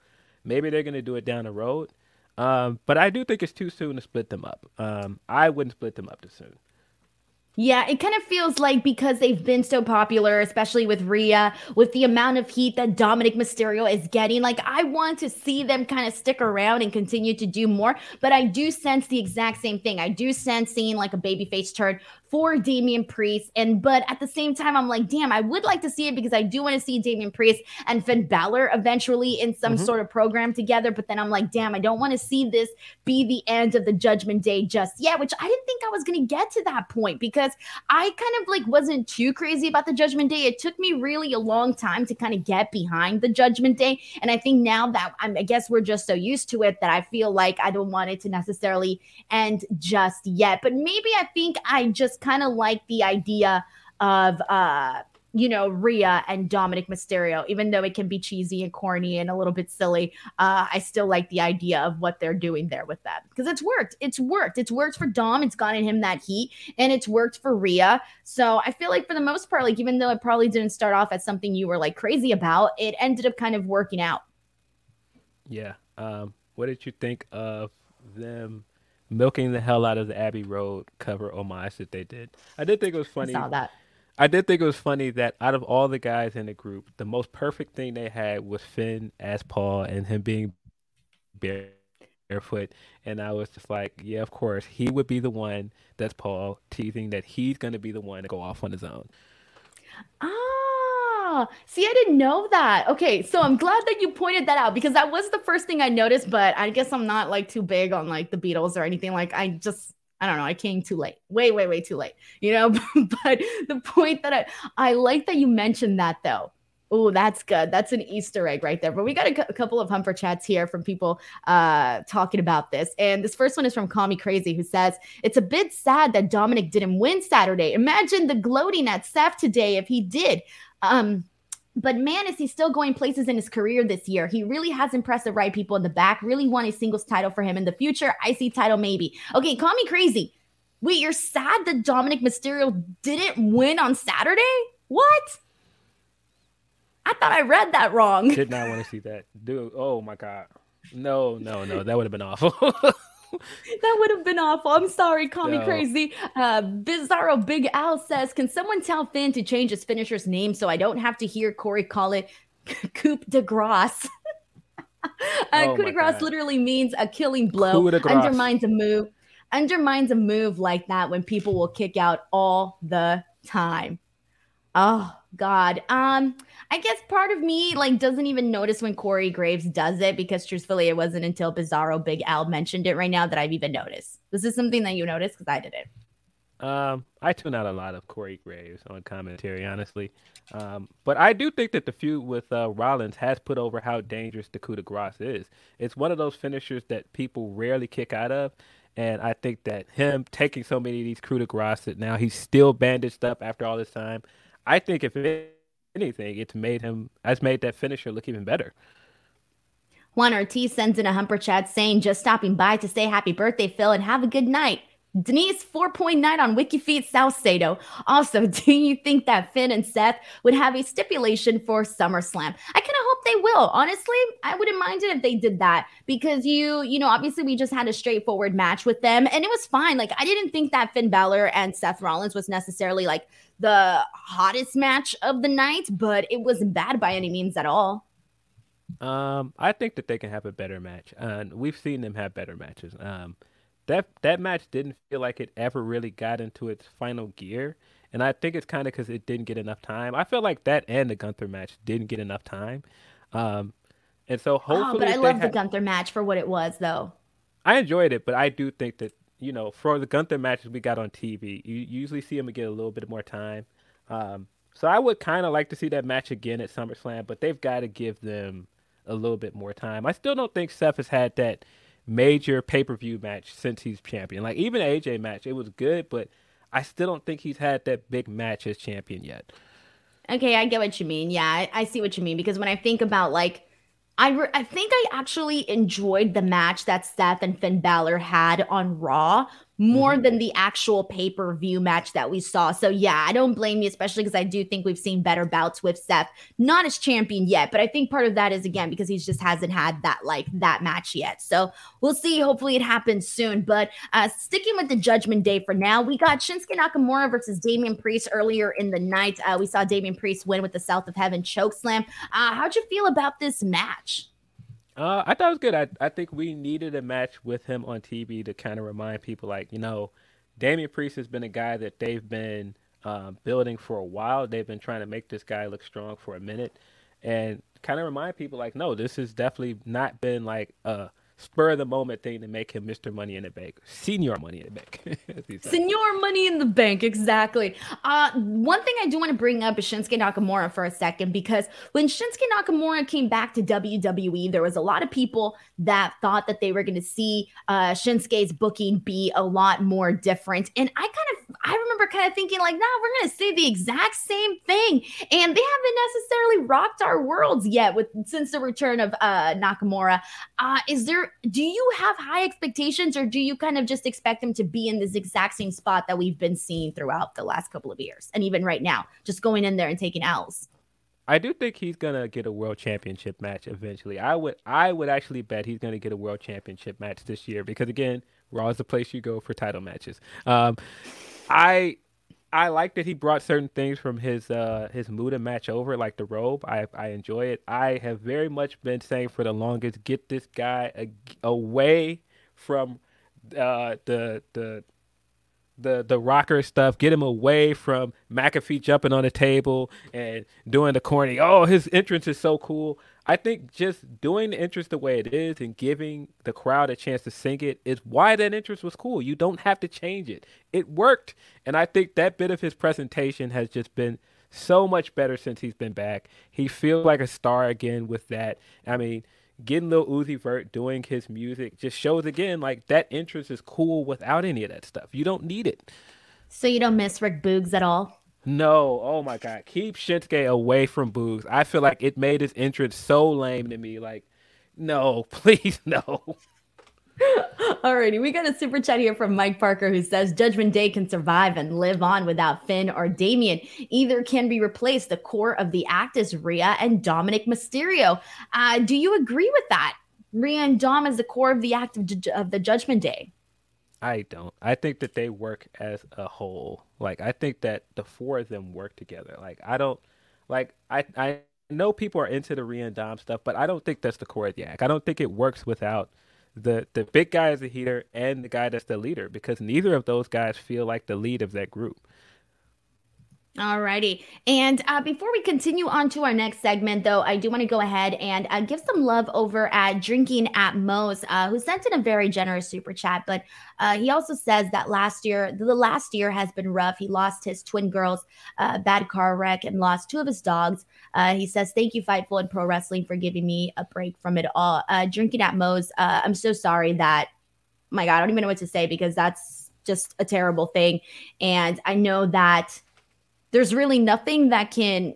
Maybe they're going to do it down the road. Um, but I do think it's too soon to split them up. Um, I wouldn't split them up too soon. Yeah, it kind of feels like because they've been so popular, especially with Rhea, with the amount of heat that Dominic Mysterio is getting, like I want to see them kind of stick around and continue to do more. But I do sense the exact same thing. I do sense seeing like a babyface turn for Damian Priest. And but at the same time, I'm like, damn, I would like to see it because I do want to see Damian Priest and Finn Balor eventually in some mm-hmm. sort of program together. But then I'm like, damn, I don't want to see this be the end of the Judgment Day just yet, which I didn't think I was gonna get to that point because I kind of like wasn't too crazy about the Judgment Day. It took me really a long time to kind of get behind the Judgment Day. And I think now that I'm, I guess we're just so used to it that I feel like I don't want it to necessarily end just yet. But maybe I think I just kind of like the idea of uh you know, Rhea and Dominic Mysterio, even though it can be cheesy and corny and a little bit silly, uh, I still like the idea of what they're doing there with that because it's worked. It's worked. It's worked for Dom. It's gotten him that heat and it's worked for Rhea. So I feel like for the most part, like even though it probably didn't start off as something you were like crazy about, it ended up kind of working out. Yeah. Um, what did you think of them milking the hell out of the Abbey Road cover homage that they did. I did think it was funny. I saw that. I did think it was funny that out of all the guys in the group, the most perfect thing they had was Finn as Paul and him being bare, barefoot. And I was just like, yeah, of course, he would be the one that's Paul, teasing that he's going to be the one to go off on his own. Ah, see, I didn't know that. Okay, so I'm glad that you pointed that out because that was the first thing I noticed, but I guess I'm not like too big on like the Beatles or anything. Like, I just, I don't know, I came too late, way, way, way too late, you know? [laughs] but the point that I, I like that you mentioned that though. Oh, that's good. That's an Easter egg right there. But we got a, couple of Humper chats here from people uh, talking about this. And this first one is from Call Me Crazy, who says, It's a bit sad that Dominic didn't win Saturday. Imagine the gloating at Seth today if he did. Um, but man, is he still going places in his career this year? He really has impressed the right people in the back. Really want a singles title for him in the future. I see title, maybe. Okay, call me crazy. Wait, you're sad that Dominic Mysterio didn't win on Saturday? What? I thought I read that wrong. Did not want to see that. Dude, oh my God. No, no, no. That would have been awful. [laughs] [laughs] that would have been awful. I'm sorry, call no. me crazy. Uh, Bizarro Big Al says, Can someone tell Finn to change his finisher's name so I don't have to hear Corey call it [laughs] coup de grace? [laughs] uh, oh coup de grace literally means a killing blow, undermines a move, undermines a move like that when people will kick out all the time. Oh God. Um, I guess part of me like doesn't even notice when Corey Graves does it because truthfully, it wasn't until Bizarro Big Al mentioned it right now that I've even noticed. This is something that you noticed because I didn't. Um, I tune out a lot of Corey Graves on commentary, honestly. Um, but I do think that the feud with uh, Rollins has put over how dangerous the coup de grace is. It's one of those finishers that people rarely kick out of. And I think that him taking so many of these coup de grace that now he's still bandaged up after all this time. I think if anything, it's made him has made that finisher look even better. Juan Ortiz sends in a humper chat saying, just stopping by to say happy birthday, Phil, and have a good night. Denise 4.9 on WikiFeet South Sato. Also, [laughs] do you think that Finn and Seth would have a stipulation for SummerSlam? I kind of hope they will. Honestly, I wouldn't mind it if they did that because you, you know, obviously we just had a straightforward match with them and it was fine. Like I didn't think that Finn Balor and Seth Rollins was necessarily like the hottest match of the night, but it wasn't bad by any means at all. Um, I think that they can have a better match, and we've seen them have better matches. Um, that that match didn't feel like it ever really got into its final gear, and I think it's kind of because it didn't get enough time. I feel like that and the Gunther match didn't get enough time, um, and so hopefully. Oh, but I love the Gunther match for what it was, though. I enjoyed it, but I do think that you know for the Gunther matches we got on TV, you usually see him get a little bit more time. Um, so I would kind of like to see that match again at SummerSlam, but they've got to give them a little bit more time. I still don't think Seth has had that major pay per view match since he's champion. Like even AJ match, it was good, but I still don't think he's had that big match as champion yet. Okay, I get what you mean. Yeah, I, I see what you mean because when I think about like, I re- I think I actually enjoyed the match that Seth and Finn Balor had on Raw more mm-hmm. than the actual pay-per-view match that we saw. So yeah, I don't blame you, especially because I do think we've seen better bouts with Seth, not as champion yet, but I think part of that is again because he just hasn't had that like that match yet. So we'll see. Hopefully it happens soon. But uh sticking with the Judgment Day for now, we got Shinsuke Nakamura versus Damian Priest earlier in the night. Uh, we saw Damian Priest win with the South of Heaven choke slam. Uh, how'd you feel about this match? Uh, I thought it was good. I, I think we needed a match with him on TV to kind of remind people, like, you know, Damian Priest has been a guy that they've been um, building for a while. They've been trying to make this guy look strong for a minute and kind of remind people, like, no, this has definitely not been like a spur of the moment thing to make him Mr. Money in the Bank, Senior Money in the Bank. [laughs] Senior Money in the Bank, exactly. Uh, one thing I do want to bring up is Shinsuke Nakamura for a second because when Shinsuke Nakamura came back to WWE, there was a lot of people that thought that they were going to see uh, Shinsuke's booking be a lot more different, and I kind of I remember kind of thinking like, nah, we're going to see the exact same thing, and they haven't necessarily rocked our worlds yet with since the return of uh, Nakamura. Uh, is there do you have high expectations or do you kind of just expect him to be in this exact same spot that we've been seeing throughout the last couple of years and even right now, just going in there and taking L's? I do think he's gonna get a world championship match eventually. I would I would actually bet he's gonna get a world championship match this year because again, Raw is the place you go for title matches. Um, I I like that he brought certain things from his uh his Muta match over, like the robe. I I enjoy it. I have very much been saying for the longest, get this guy a, away from uh the the the the rocker stuff. Get him away from McAfee jumping on the table and doing the corny. Oh, his entrance is so cool. I think just doing the interest the way it is and giving the crowd a chance to sing it is why that interest was cool. You don't have to change it. It worked. And I think that bit of his presentation has just been so much better since he's been back. He feels like a star again with that. I mean, getting Lil Uzi Vert doing his music just shows again like that interest is cool without any of that stuff. You don't need it. So you don't miss Rick Boogs at all? No, oh my god, keep Shinsuke away from Boogs. I feel like it made his entrance so lame to me. Like, no, [laughs] please, no. [laughs] Alrighty, we got a super chat here from Mike Parker who says Judgment Day can survive and live on without Finn or Damian. Either can be replaced. The core of the act is Rhea and Dominic Mysterio. Uh, do you agree with that? Rhea and Dom is the core of the act of, of the Judgment Day. I don't. I think that they work as a whole. Like I think that the four of them work together. Like I don't like I I know people are into the and Dom stuff, but I don't think that's the core of the act. I don't think it works without the the big guy as a heater and the guy that's the leader because neither of those guys feel like the lead of that group. All righty. And uh, before we continue on to our next segment, though, I do want to go ahead and uh, give some love over at Drinking at Mo's, uh, who sent in a very generous super chat. But uh, he also says that last year, the last year has been rough. He lost his twin girls, uh, bad car wreck, and lost two of his dogs. Uh, he says, Thank you, Fightful and Pro Wrestling, for giving me a break from it all. Drinking at Mo's, I'm so sorry that, my God, I don't even know what to say because that's just a terrible thing. And I know that there's really nothing that can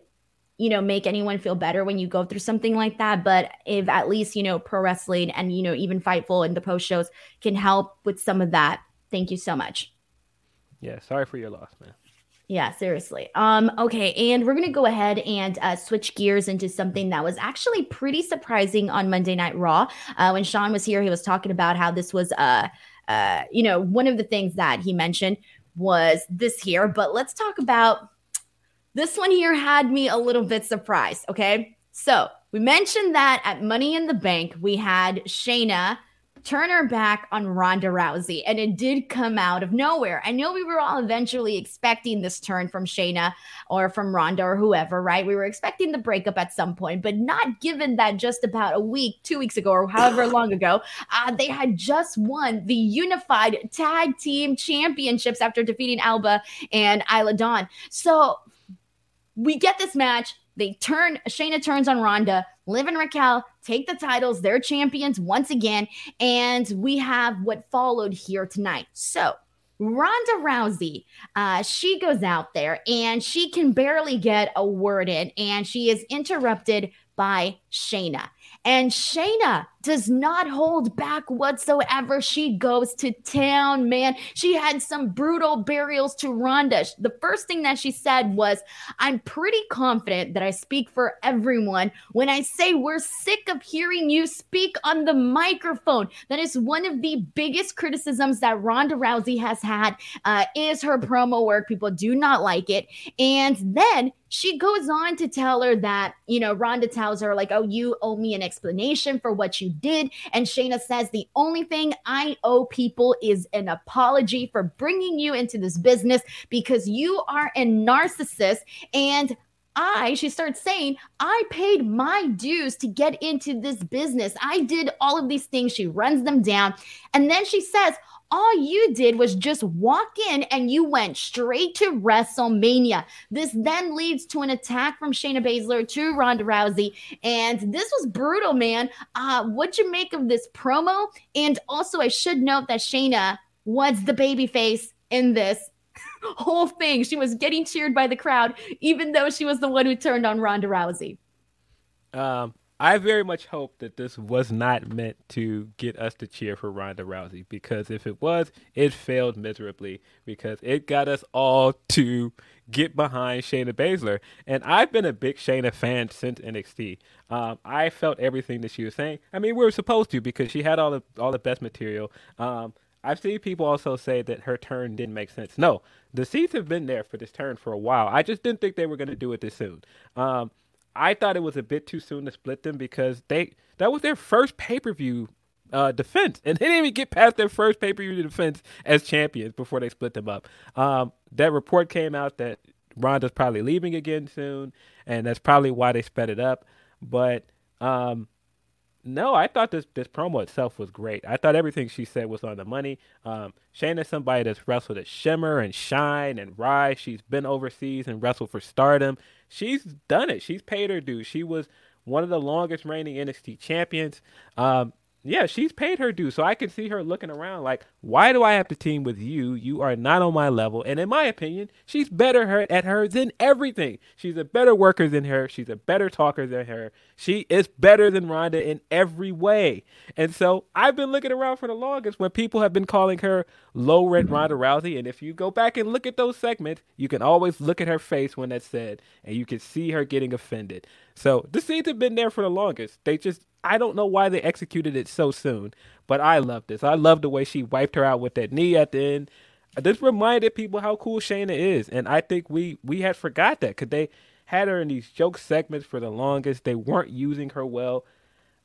you know make anyone feel better when you go through something like that but if at least you know pro wrestling and you know even fightful and the post shows can help with some of that thank you so much yeah sorry for your loss man yeah, seriously. Um, okay, and we're gonna go ahead and uh, switch gears into something that was actually pretty surprising on Monday Night Raw. Uh, when Sean was here, he was talking about how this was, uh, uh, you know, one of the things that he mentioned was this here. But let's talk about this one here had me a little bit surprised. Okay. So we mentioned that at Money in the Bank, we had Shayna turn her back on Ronda Rousey, and it did come out of nowhere. I know we were all eventually expecting this turn from Shayna or from Ronda or whoever, right? We were expecting the breakup at some point, but not given that just about a week, two weeks ago, or however [coughs] long ago, uh, they had just won the unified tag team championships after defeating Alba and Isla Dawn. So we get this match. They turn, Shayna turns on Ronda. Liv and Raquel take the titles. They're champions once again. And we have what followed here tonight. So, Ronda Rousey, uh, she goes out there and she can barely get a word in, and she is interrupted by Shayna. And Shayna does not hold back whatsoever. She goes to town, man. She had some brutal burials to Ronda. The first thing that she said was, I'm pretty confident that I speak for everyone when I say we're sick of hearing you speak on the microphone. That is one of the biggest criticisms that Ronda Rousey has had uh, is her promo work. People do not like it. And then she goes on to tell her that, you know, Ronda tells her, like, oh, you owe me an explanation for what you did. And Shayna says, the only thing I owe people is an apology for bringing you into this business because you are a narcissist. And I, she starts saying, I paid my dues to get into this business. I did all of these things. She runs them down. And then she says, all you did was just walk in and you went straight to WrestleMania. This then leads to an attack from Shayna Baszler to Ronda Rousey. And this was brutal, man. Uh, what'd you make of this promo? And also, I should note that Shayna was the babyface in this [laughs] whole thing. She was getting cheered by the crowd, even though she was the one who turned on Ronda Rousey. Um, I very much hope that this was not meant to get us to cheer for Ronda Rousey because if it was, it failed miserably because it got us all to get behind Shayna Baszler. And I've been a big Shayna fan since NXT. Um, I felt everything that she was saying. I mean, we were supposed to because she had all the all the best material. Um, I've seen people also say that her turn didn't make sense. No, the seeds have been there for this turn for a while. I just didn't think they were going to do it this soon. Um, I thought it was a bit too soon to split them because they that was their first pay per view uh, defense, and they didn't even get past their first pay per view defense as champions before they split them up. Um, that report came out that Ronda's probably leaving again soon, and that's probably why they sped it up. But um, no, I thought this this promo itself was great. I thought everything she said was on the money. Um, Shayna's somebody that's wrestled at Shimmer and Shine and Rise. She's been overseas and wrestled for Stardom she's done it. She's paid her due. She was one of the longest reigning NXT champions. Um, yeah, she's paid her due. So I can see her looking around like, why do I have to team with you? You are not on my level. And in my opinion, she's better at her than everything. She's a better worker than her. She's a better talker than her. She is better than Ronda in every way. And so I've been looking around for the longest when people have been calling her low rent mm-hmm. Ronda Rousey. And if you go back and look at those segments, you can always look at her face when that's said, and you can see her getting offended. So the scenes have been there for the longest. They just I don't know why they executed it so soon, but I love this. I love the way she wiped her out with that knee at the end. This reminded people how cool Shayna is, and I think we we had forgot that because they had her in these joke segments for the longest. They weren't using her well.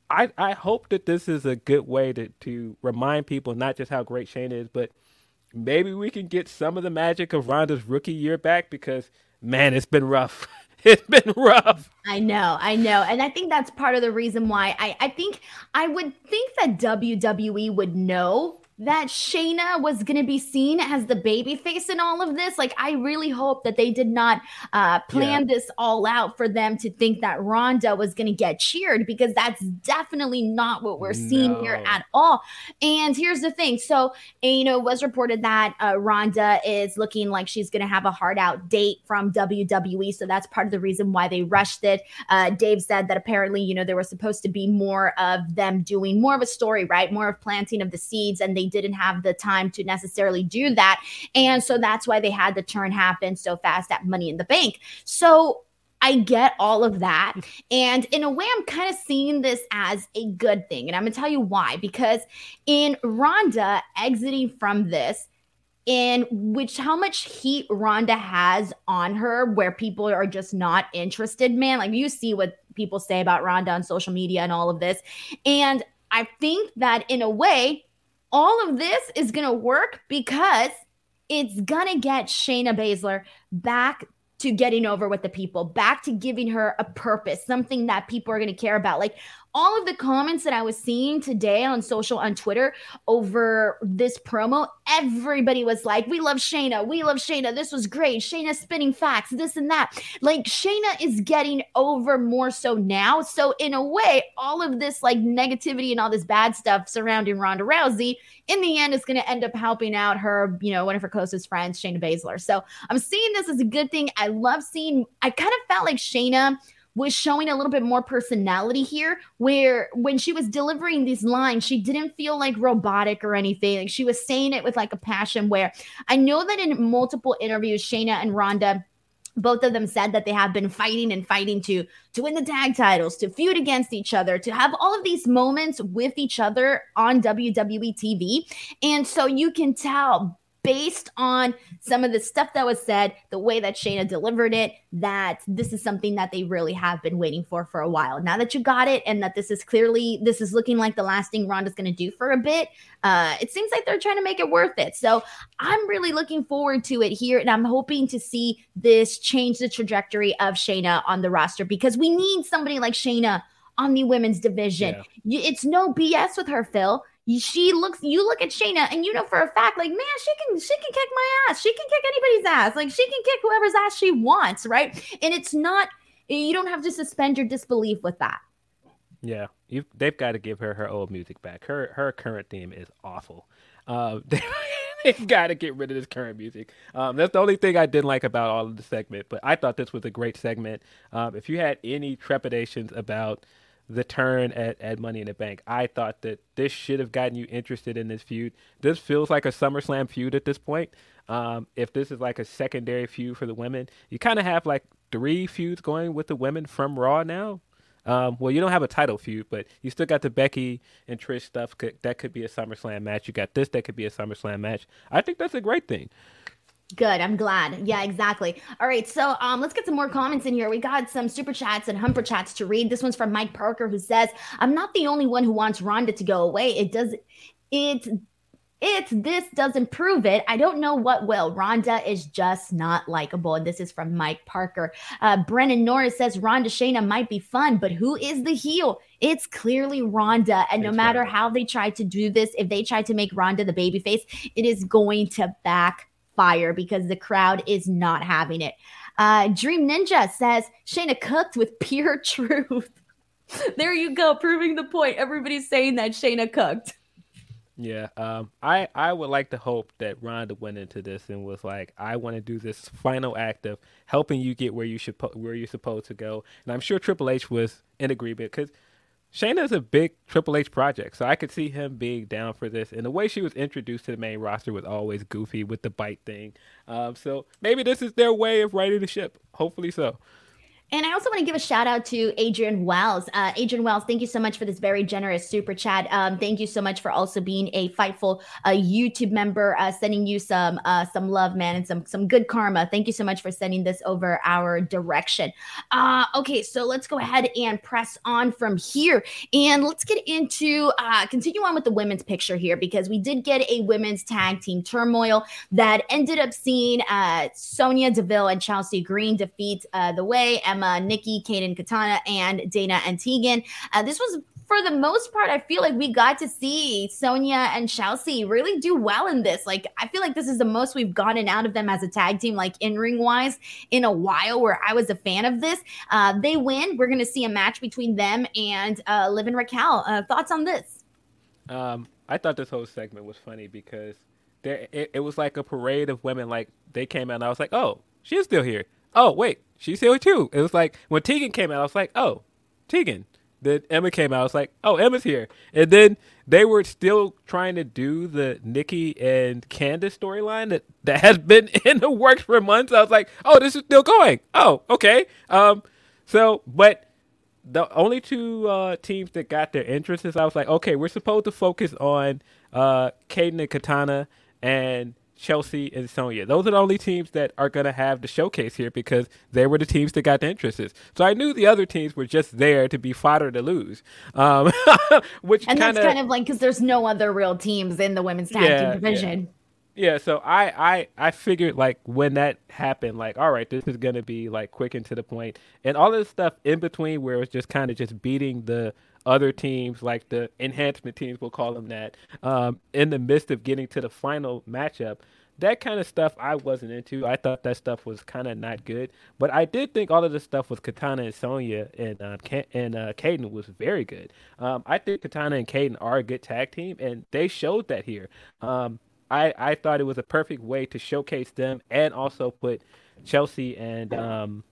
I I hope that this is a good way to to remind people not just how great Shayna is, but maybe we can get some of the magic of Ronda's rookie year back because man, it's been rough. [laughs] [laughs] it's been rough. I know, I know. And I think that's part of the reason why I, I think I would think that WWE would know that Shayna was going to be seen as the baby face in all of this. Like, I really hope that they did not uh, plan yeah. this all out for them to think that Ronda was going to get cheered because that's definitely not what we're seeing no. here at all. And here's the thing. So, you know, it was reported that uh, Ronda is looking like she's going to have a hard out date from WWE. So that's part of the reason why they rushed it. Uh, Dave said that apparently, you know, there was supposed to be more of them doing more of a story, right? More of planting of the seeds. And they they didn't have the time to necessarily do that. And so that's why they had the turn happen so fast at Money in the Bank. So I get all of that. And in a way, I'm kind of seeing this as a good thing. And I'm going to tell you why. Because in Ronda exiting from this, in which how much heat Ronda has on her, where people are just not interested, man. Like you see what people say about Ronda on social media and all of this. And I think that in a way, all of this is going to work because it's going to get Shayna Baszler back to getting over with the people, back to giving her a purpose, something that people are going to care about. Like all of the comments that I was seeing today on social, on Twitter over this promo, everybody was like, We love Shayna. We love Shayna. This was great. Shayna spinning facts, this and that. Like Shayna is getting over more so now. So, in a way, all of this like negativity and all this bad stuff surrounding Ronda Rousey in the end is going to end up helping out her, you know, one of her closest friends, Shayna Baszler. So, I'm seeing this as a good thing. I love seeing, I kind of felt like Shayna was showing a little bit more personality here, where when she was delivering these lines, she didn't feel like robotic or anything. Like she was saying it with like a passion. Where I know that in multiple interviews, Shayna and Ronda both of them said that they have been fighting and fighting to to win the tag titles to feud against each other to have all of these moments with each other on WWE TV and so you can tell based on some of the stuff that was said, the way that Shayna delivered it, that this is something that they really have been waiting for for a while. Now that you got it, and that this is clearly this is looking like the last thing Ronda's going to do for a bit, uh, it seems like they're trying to make it worth it. So I'm really looking forward to it here, and I'm hoping to see this change the trajectory of Shayna on the roster because we need somebody like Shayna on the women's division. Yeah. It's no BS with her, Phil she looks you look at Shayna and you know for a fact like man she can she can kick my ass. She can kick anybody's ass. Like she can kick whoever's ass she wants right? And it's not you don't have to suspend your disbelief with that. Yeah you they've got to give her her old music back. Her her current theme is awful. Uh, [laughs] they've got to get rid of this current music. Um, that's the only thing I didn't like about all of the segment, but I thought this was a great segment. Um, if you had any trepidations about the turn at, at Money in the Bank. I thought that this should have gotten you interested in this feud. This feels like a SummerSlam feud at this point. Um, if this is like a secondary feud for the women, you kind of have like three feuds going with the women from Raw now. Um, well, you don't have a title feud, but you still got the Becky and Trish stuff. That could be a SummerSlam match. You got this that could be a SummerSlam match. I think that's a great thing. Good. I'm glad. Yeah, exactly. All right. So um, let's get some more comments in here. We got some super chats and humper chats to read. This one's from Mike Parker who says, I'm not the only one who wants Ronda to go away. It does it it this doesn't prove it. I don't know what will. Ronda is just not likable. And this is from Mike Parker. Uh, Brennan Norris says Ronda Shayna might be fun, but who is the heel? It's clearly Ronda. And no matter how they try to do this, if they try to make Ronda the babyface, it is going to back fire because the crowd is not having it. Uh, Dream Ninja says Shayna cooked with pure [laughs] truth. there you go, proving the point. Everybody's saying that Shayna cooked. Yeah, um, I I would like to hope that Ronda went into this and was like, I want to do this final act of helping you get where you should where you're supposed to go, and I'm sure Triple H was in agreement because Shayna's a big Triple H project, so I could see him being down for this. And the way she was introduced to the main roster was always goofy with the bite thing. Um, so maybe this is their way of righting the ship. Hopefully so. And I also want to give a shout out to Adrian Wells. Uh, Adrian Wells, thank you so much for this very generous super chat. Um, thank you so much for also being a Fightful uh, YouTube member, uh, sending you some uh, some love, man, and some some good karma. Thank you so much for sending this over our direction. Uh, okay, so let's go ahead and press on from here, and let's get into uh, continue on with the women's picture here because we did get a women's tag team turmoil that ended up seeing Sonya Deville and Chelsea Green defeat the way. Emma Emma, Nikki, Kayden Katana, and Dana and Tegan. Uh, this was for the most part, I feel like we got to see Sonya and Chelsea really do well in this. Like, I feel like this is the most we've gotten out of them as a tag team, like in ring wise, in a while. Where I was a fan of this. Uh, they win. We're going to see a match between them and uh, Liv and Raquel. Uh, thoughts on this? Um, I thought this whole segment was funny because there it, it was like a parade of women. Like they came out, and I was like, oh, she's still here oh wait, she's here too. It was like when Tegan came out, I was like, oh, Tegan. Then Emma came out, I was like, oh, Emma's here. And then they were still trying to do the Nikki and Candice storyline that, that has been [laughs] in the works for months. I was like, oh, this is still going. Oh, okay. Um, so, but the only two uh, teams that got their interests, I was like, okay, we're supposed to focus on uh, Kayden and Katana and Chelsea, and Sonya. Those are the only teams that are going to have the showcase here because they were the teams that got the interests. So I knew the other teams were just there to be fodder to lose. Um, [laughs] which and kinda, that's kind of like because there's no other real teams in the women's tag yeah, team division. Yeah. Yeah, so I, I I figured like when that happened, like all right, this is gonna be like quick and to the point, and all this stuff in between where it was just kind of just beating the other teams, like the enhancement teams, we'll call them that, um, in the midst of getting to the final matchup. That kind of stuff I wasn't into. I thought that stuff was kind of not good. But I did think all of the stuff with Katana and Sonya and uh, and uh, Kayden was very good. Um, I think Katana and Kayden are a good tag team, and they showed that here. Um, I, I thought it was a perfect way to showcase them and also put Chelsea and um,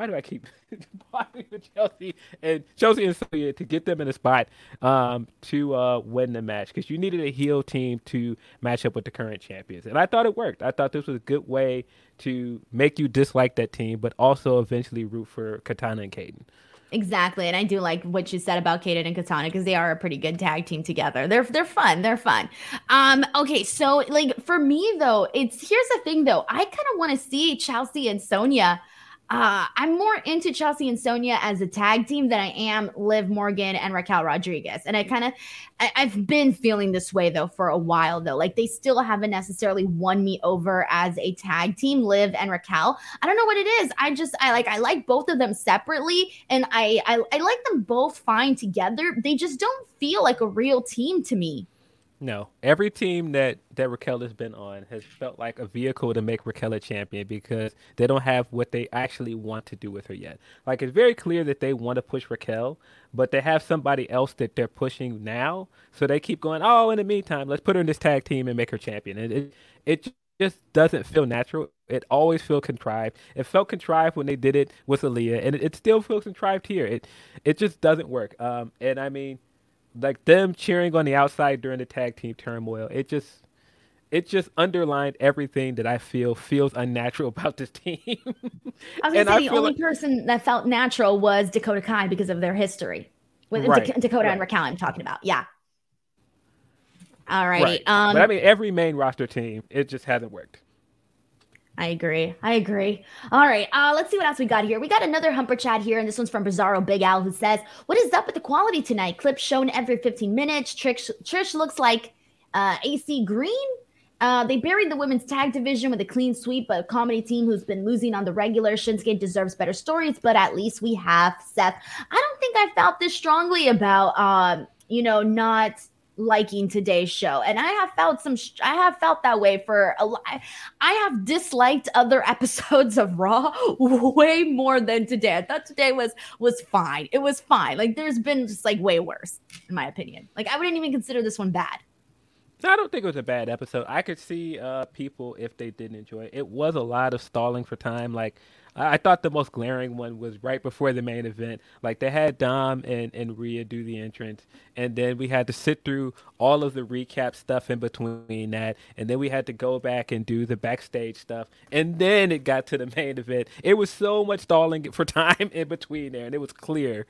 why do I keep [laughs] buying with Chelsea and Chelsea and Sonya to get them in a spot um, to uh, win the match because you needed a heel team to match up with the current champions, and I thought it worked. I thought this was a good way to make you dislike that team, but also eventually root for Katana and Kayden. Exactly, and I do like what you said about Kayden and Katana because they are a pretty good tag team together. They're they're fun. They're fun. Um, okay, so like for me though, it's here's the thing though. I kind of want to see Chelsea and Sonya uh, I'm more into Chelsea and Sonya as a tag team than I am Liv Morgan and Raquel Rodriguez. And I kind of, I've been feeling this way though for a while though. Like they still haven't necessarily won me over as a tag team, Liv and Raquel. I don't know what it is. I just, I like, I like both of them separately, and I, I, I like them both fine together. They just don't feel like a real team to me. No, every team that that Raquel has been on has felt like a vehicle to make Raquel a champion because they don't have what they actually want to do with her yet. Like it's very clear that they want to push Raquel, but they have somebody else that they're pushing now, so they keep going. Oh, in the meantime, let's put her in this tag team and make her champion. And it it just doesn't feel natural. It always feels contrived. It felt contrived when they did it with Aaliyah, and it, it still feels contrived here. It it just doesn't work. Um, and I mean like them cheering on the outside during the tag team turmoil. It just it just underlined everything that I feel feels unnatural [laughs] about this team. I was gonna say the only like... person that felt natural was Dakota Kai because of their history with right. D- Dakota right. and Raquel. I'm talking about, yeah. All righty. Right. Um, but I mean, every main roster team, it just hasn't worked. I agree. I agree. All right. Uh, let's see what else we got here. We got another humper chat here, and this one's from Bizarro Big Al, who says, "What is up with the quality tonight? Clips shown every 15 minutes. Trish, Trish looks like uh, AC Green. Uh, they buried the women's tag division with a clean sweep, a comedy team who's been losing on the regular. Shinsuke deserves better stories, but at least we have Seth. I don't think I felt this strongly about, um, you know, not." Liking today's show and i have felt some i have felt that way for a lot i have disliked other [laughs] episodes of raw [laughs] way more than today i thought today was was fine it was fine like there's been just like way worse in my opinion like i wouldn't even consider this one bad so I don't think it was a bad episode. I could see uh, people if they didn't enjoy it. It was a lot of stalling for time. Like I thought the most glaring one was right before the main event. Like they had Dom and, and Rhea do the entrance, and then we had to sit through all of the recap stuff in between that, and then we had to go back and do the backstage stuff, and then it got to the main event. It was so much stalling for [laughs] time in between there, and it was clear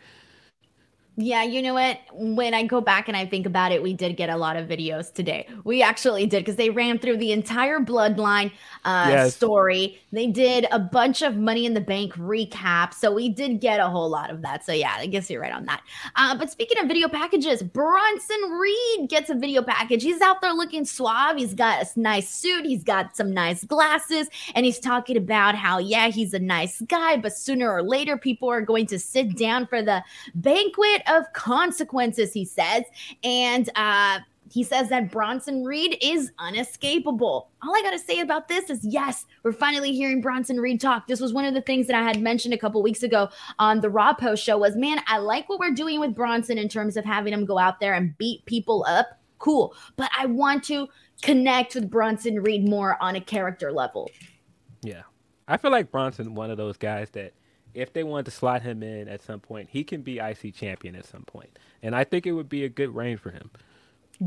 yeah, you know what? When I go back and I think about it, we did get a lot of videos today. We actually did because they ran through the entire bloodline uh, yes. story. They did a bunch of Money in the Bank recap. So we did get a whole lot of that. So yeah, I guess you're right on that. Uh, but speaking of video packages, Bronson Reed gets a video package. He's out there looking suave. He's got a nice suit. He's got some nice glasses. And he's talking about how, yeah, he's a nice guy, but sooner or later, people are going to sit down for the banquet of consequences, he says. And uh, he says that Bronson Reed is unescapable. All I got to say about this is yes, we're finally hearing Bronson Reed talk. This was one of the things that I had mentioned a couple weeks ago on the Raw Post show was, man, I like what we're doing with Bronson in terms of having him go out there and beat people up. Cool. But I want to connect with Bronson Reed more on a character level. Yeah. I feel like Bronson one of those guys that if they wanted to slot him in at some point, he can be IC champion at some point. And I think it would be a good reign for him.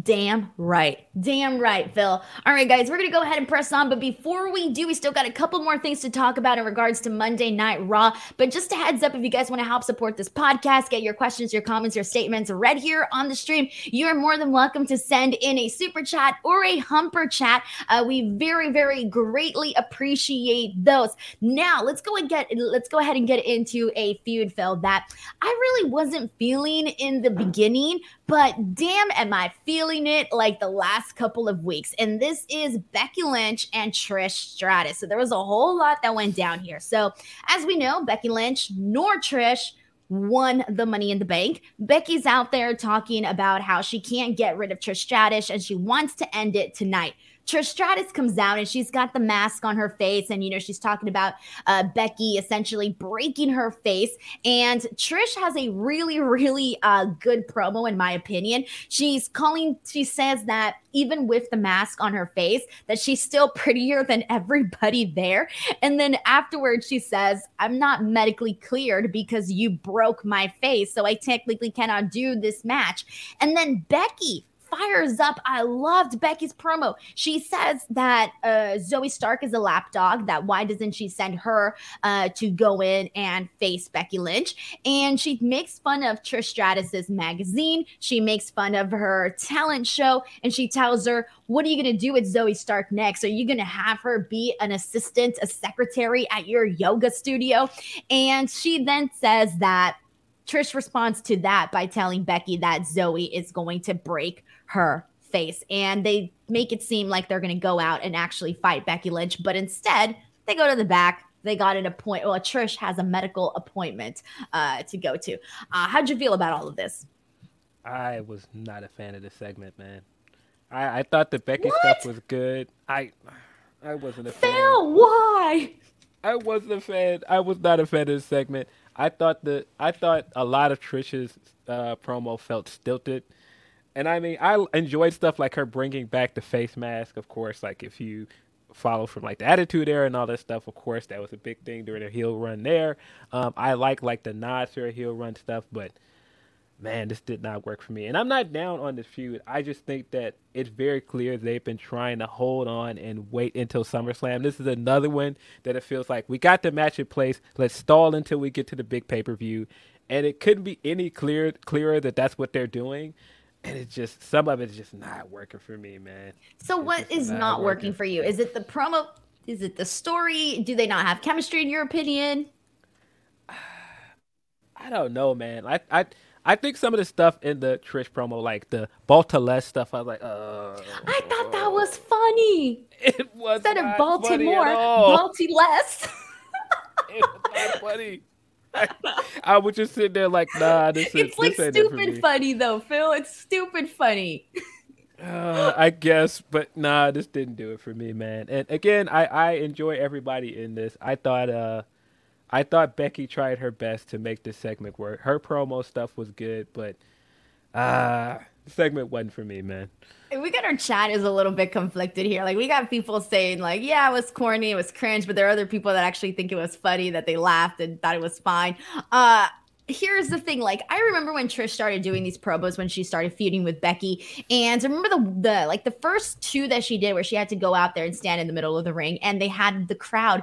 Damn right. Damn right, Phil. All right, guys, we're going to go ahead and press on. But before we do, we still got a couple more things to talk about in regards to Monday Night Raw. But just a heads up if you guys want to help support this podcast, get your questions, your comments, your statements read here on the stream, you're more than welcome to send in a super chat or a humper chat. Uh, we very, very greatly appreciate those. Now, let's go and get let's go ahead and get into a feud, Phil, that I really wasn't feeling in the beginning, but damn, am I feeling it like the last couple of weeks. And this is Becky Lynch and Trish Stratus. So there was a whole lot that went down here. So, as we know, Becky Lynch nor Trish won the money in the bank. Becky's out there talking about how she can't get rid of Trish Stratus and she wants to end it tonight. Trish Stratus comes out and she's got the mask on her face, and you know she's talking about uh, Becky essentially breaking her face. And Trish has a really, really uh, good promo, in my opinion. She's calling. She says that even with the mask on her face, that she's still [laughs] prettier than everybody there. And then afterwards, she says, "I'm not medically cleared because you broke my face, so I technically cannot do this match." And then Becky fires up. I loved Becky's promo. She says that uh, Zoey Stark is a lapdog, that why doesn't she send her uh, to go in and face Becky Lynch? And she makes fun of Trish Stratus's magazine. She makes fun of her talent show and she tells her, What are you going to do with Zoe Stark next? Are you going to have her be an assistant, a secretary at your yoga studio? And she then says that Trish responds to that by telling Becky that Zoe is going to break her face. And they make it seem like they're going to go out and actually fight Becky Lynch, but instead they go to the back. They got an appointment. Well, Trish has a medical appointment uh, to go to. Uh, how'd you feel about all of this? I was not a fan of this segment, man. I, I thought the Becky what? stuff was good. I I wasn't a fan. Phil, why? I wasn't a fan. I was not a fan of this segment. I thought the I thought a lot of Trish's uh, promo felt stilted. And I mean, I enjoyed stuff like her bringing back the face mask. Of course, like if you follow from like the Attitude Era and all that stuff, of course, that was a big thing during her heel run there. Um, I like like the nods to her heel run stuff, but man, this did not work for me. And I'm not down on this feud. I just think that it's very clear they've been trying to hold on and wait until SummerSlam. This is another one that it feels like we got the match in place. Let's stall until we get to the big pay per view. And it couldn't be any clear clearer that that's what they're doing and it's just some of it's just not working for me, man. So it's what is not, not working. working for you? Is it the promo? Is it the story? Do they not have chemistry in your opinion? [sighs] I don't know, man. I I I think some of the stuff in the Trish promo, like the Baltimore stuff, I was like, uh I thought that was funny. [laughs] It was instead of Baltimore, Balti less. [laughs] it was not funny. [laughs] I, would just sit there like, nah, this is It's like stupid funny though, Phil. It's stupid funny. Uh, I guess, but nah, this didn't do it for me, man. And again, I I enjoy everybody in this. I thought uh, I thought Becky tried her best to make this segment work. Her promo stuff was good, but uh segment wasn't for me, man. We got our chat is a little bit conflicted here. Like we got people saying like, yeah, it was corny, it was cringe, but there are other people that actually think it was funny, that they laughed and thought it was fine. Uh here's the thing like i remember when trish started doing these promos when she started feuding with becky and remember the the like the first two that she did where she had to go out there and stand in the middle of the ring and they had the crowd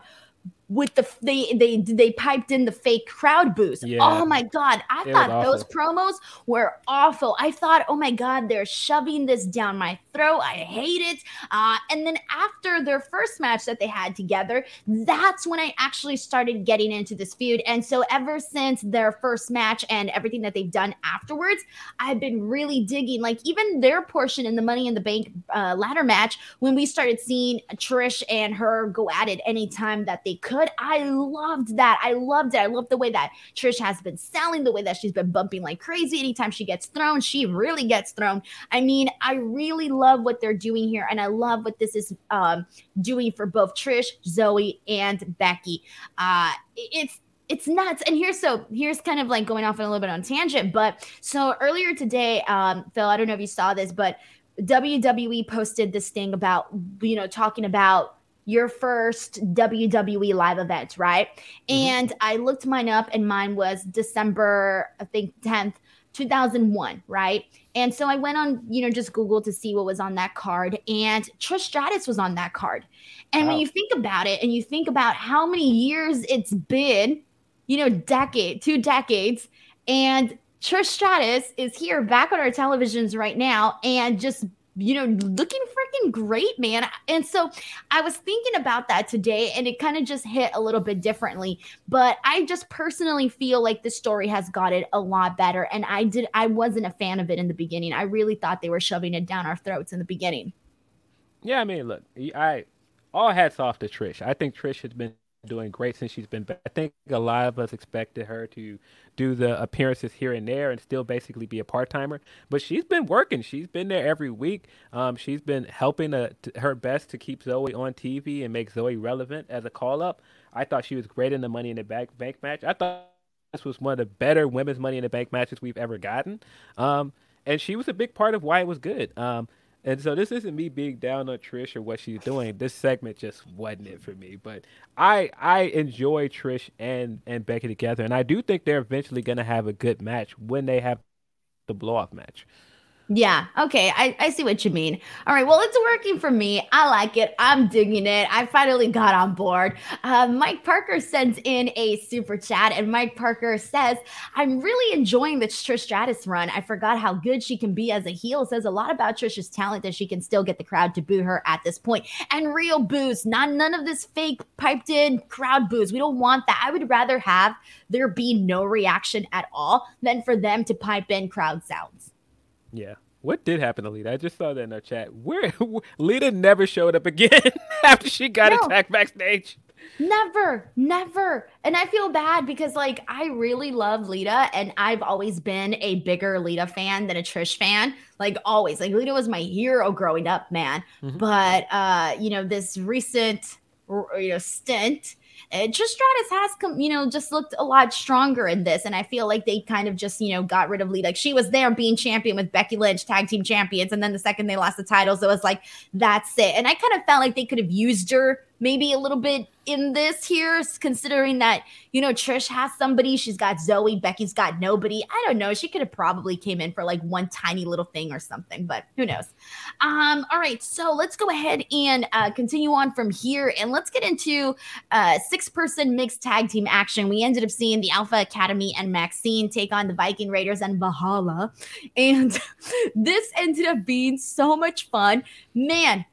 with the they they they piped in the fake crowd boost. Yeah. Oh my god, I it thought those promos were awful. I thought, oh my god, they're shoving this down my throat. I hate it. Uh, and then after their first match that they had together, that's when I actually started getting into this feud. And so ever since their first match and everything that they've done afterwards, I've been really digging. Like even their portion in the Money in the Bank uh, ladder match when we started seeing Trish and her go at it anytime that they could good. I loved that. I loved it. I love the way that Trish has been selling, the way that she's been bumping like crazy. Anytime she gets thrown, she really gets thrown. I mean, I really love what they're doing here, and I love what this is um, doing for both Trish, Zoe, and Becky. Uh, it's it's nuts. And here's so here's kind of like going off on a little bit on tangent, but so earlier today, um, Phil, I don't know if you saw this, but WWE posted this thing about you know talking about your first WWE live event, right? Mm-hmm. And I looked mine up and mine was December, I think 10th, 2001, right? And so I went on, you know, just Google to see what was on that card, and Trish Stratus was on that card. And wow. when you think about it, and you think about how many years it's been, you know, decade, two decades, and Trish Stratus is here back on our televisions right now, and just you know, looking freaking great, man. And so I was thinking about that today and it kind of just hit a little bit differently. But I just personally feel like the story has got it a lot better. And I did, I wasn't a fan of it in the beginning. I really thought they were shoving it down our throats in the beginning. Yeah, I mean, look, I all hats off to Trish. I think Trish has been doing great since she's been back. I think a lot of us expected her to do the appearances here and there and still basically be a part timer, but she's been working. She's been there every week. Um, she's been helping uh, her best to keep Zoe on TV and make Zoe relevant as a call up. I thought she was great in the Money in the Bank bank match. I thought this was one of the better women's Money in the Bank matches we've ever gotten. Um, and she was a big part of why it was good. Um, and so this isn't me being down on Trish or what she's doing. This segment just wasn't it for me. But I I enjoy Trish and and Becky together, and I do think they're eventually going to have a good match when they have the blow off match. Yeah. Okay. I, I see what you mean. All right. Well, it's working for me. I like it. I'm digging it. I finally got on board. Uh, Mike Parker sends in a super chat, and Mike Parker says, I'm really enjoying the Trish Stratus run. I forgot how good she can be as a heel. Says a lot about Trish's talent that she can still get the crowd to boo her at this point. And real boos, not none of this fake piped in crowd boos. We don't want that. I would rather have there be no reaction at all than for them to pipe in crowd sounds. Yeah. What did happen to Lita? I just saw that in our chat. Where Lita never showed up again [laughs] after she got no. attacked backstage. Never, never. And I feel bad because like I really love Lita and I've always been a bigger Lita fan than a Trish fan. Like always. Like Lita was my hero growing up, man. Mm-hmm. But uh, you know, this recent you know stint Uh, and Trish has come, you know, just looked a lot stronger in this. And I feel like they kind of just, you know, got rid of Lee. Like she was there being champion with Becky Lynch, tag team champions. And then the second they lost the titles, it was like, that's it. And I kind of felt like they could have used her maybe a little bit in this here, considering that you know Trish has somebody, she's got Zoe, Becky's got nobody. I don't know. She could have probably came in for like one tiny little thing or something, but who knows? Um, all right, so let's go ahead and uh, continue on from here, and let's get into uh, six-person mixed tag team action. We ended up seeing the Alpha Academy and Maxine take on the Viking Raiders and Valhalla, and [laughs] this ended up being so much fun, man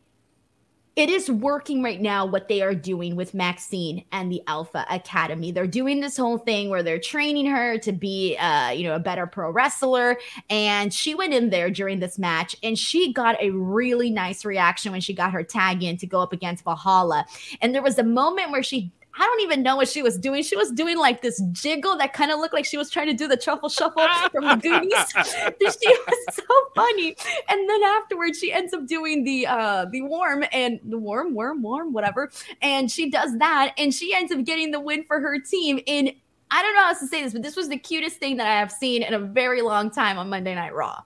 it is working right now what they are doing with Maxine and the Alpha Academy. They're doing this whole thing where they're training her to be uh, you know, a better pro wrestler and she went in there during this match and she got a really nice reaction when she got her tag in to go up against Valhalla. And there was a moment where she I don't even know what she was doing. She was doing like this jiggle that kind of looked like she was trying to do the truffle shuffle [laughs] from the Goonies. [laughs] she was so funny. And then afterwards, she ends up doing the uh the worm and the worm, worm, worm, whatever. And she does that, and she ends up getting the win for her team in. I don't know how else to say this, but this was the cutest thing that I have seen in a very long time on Monday Night Raw.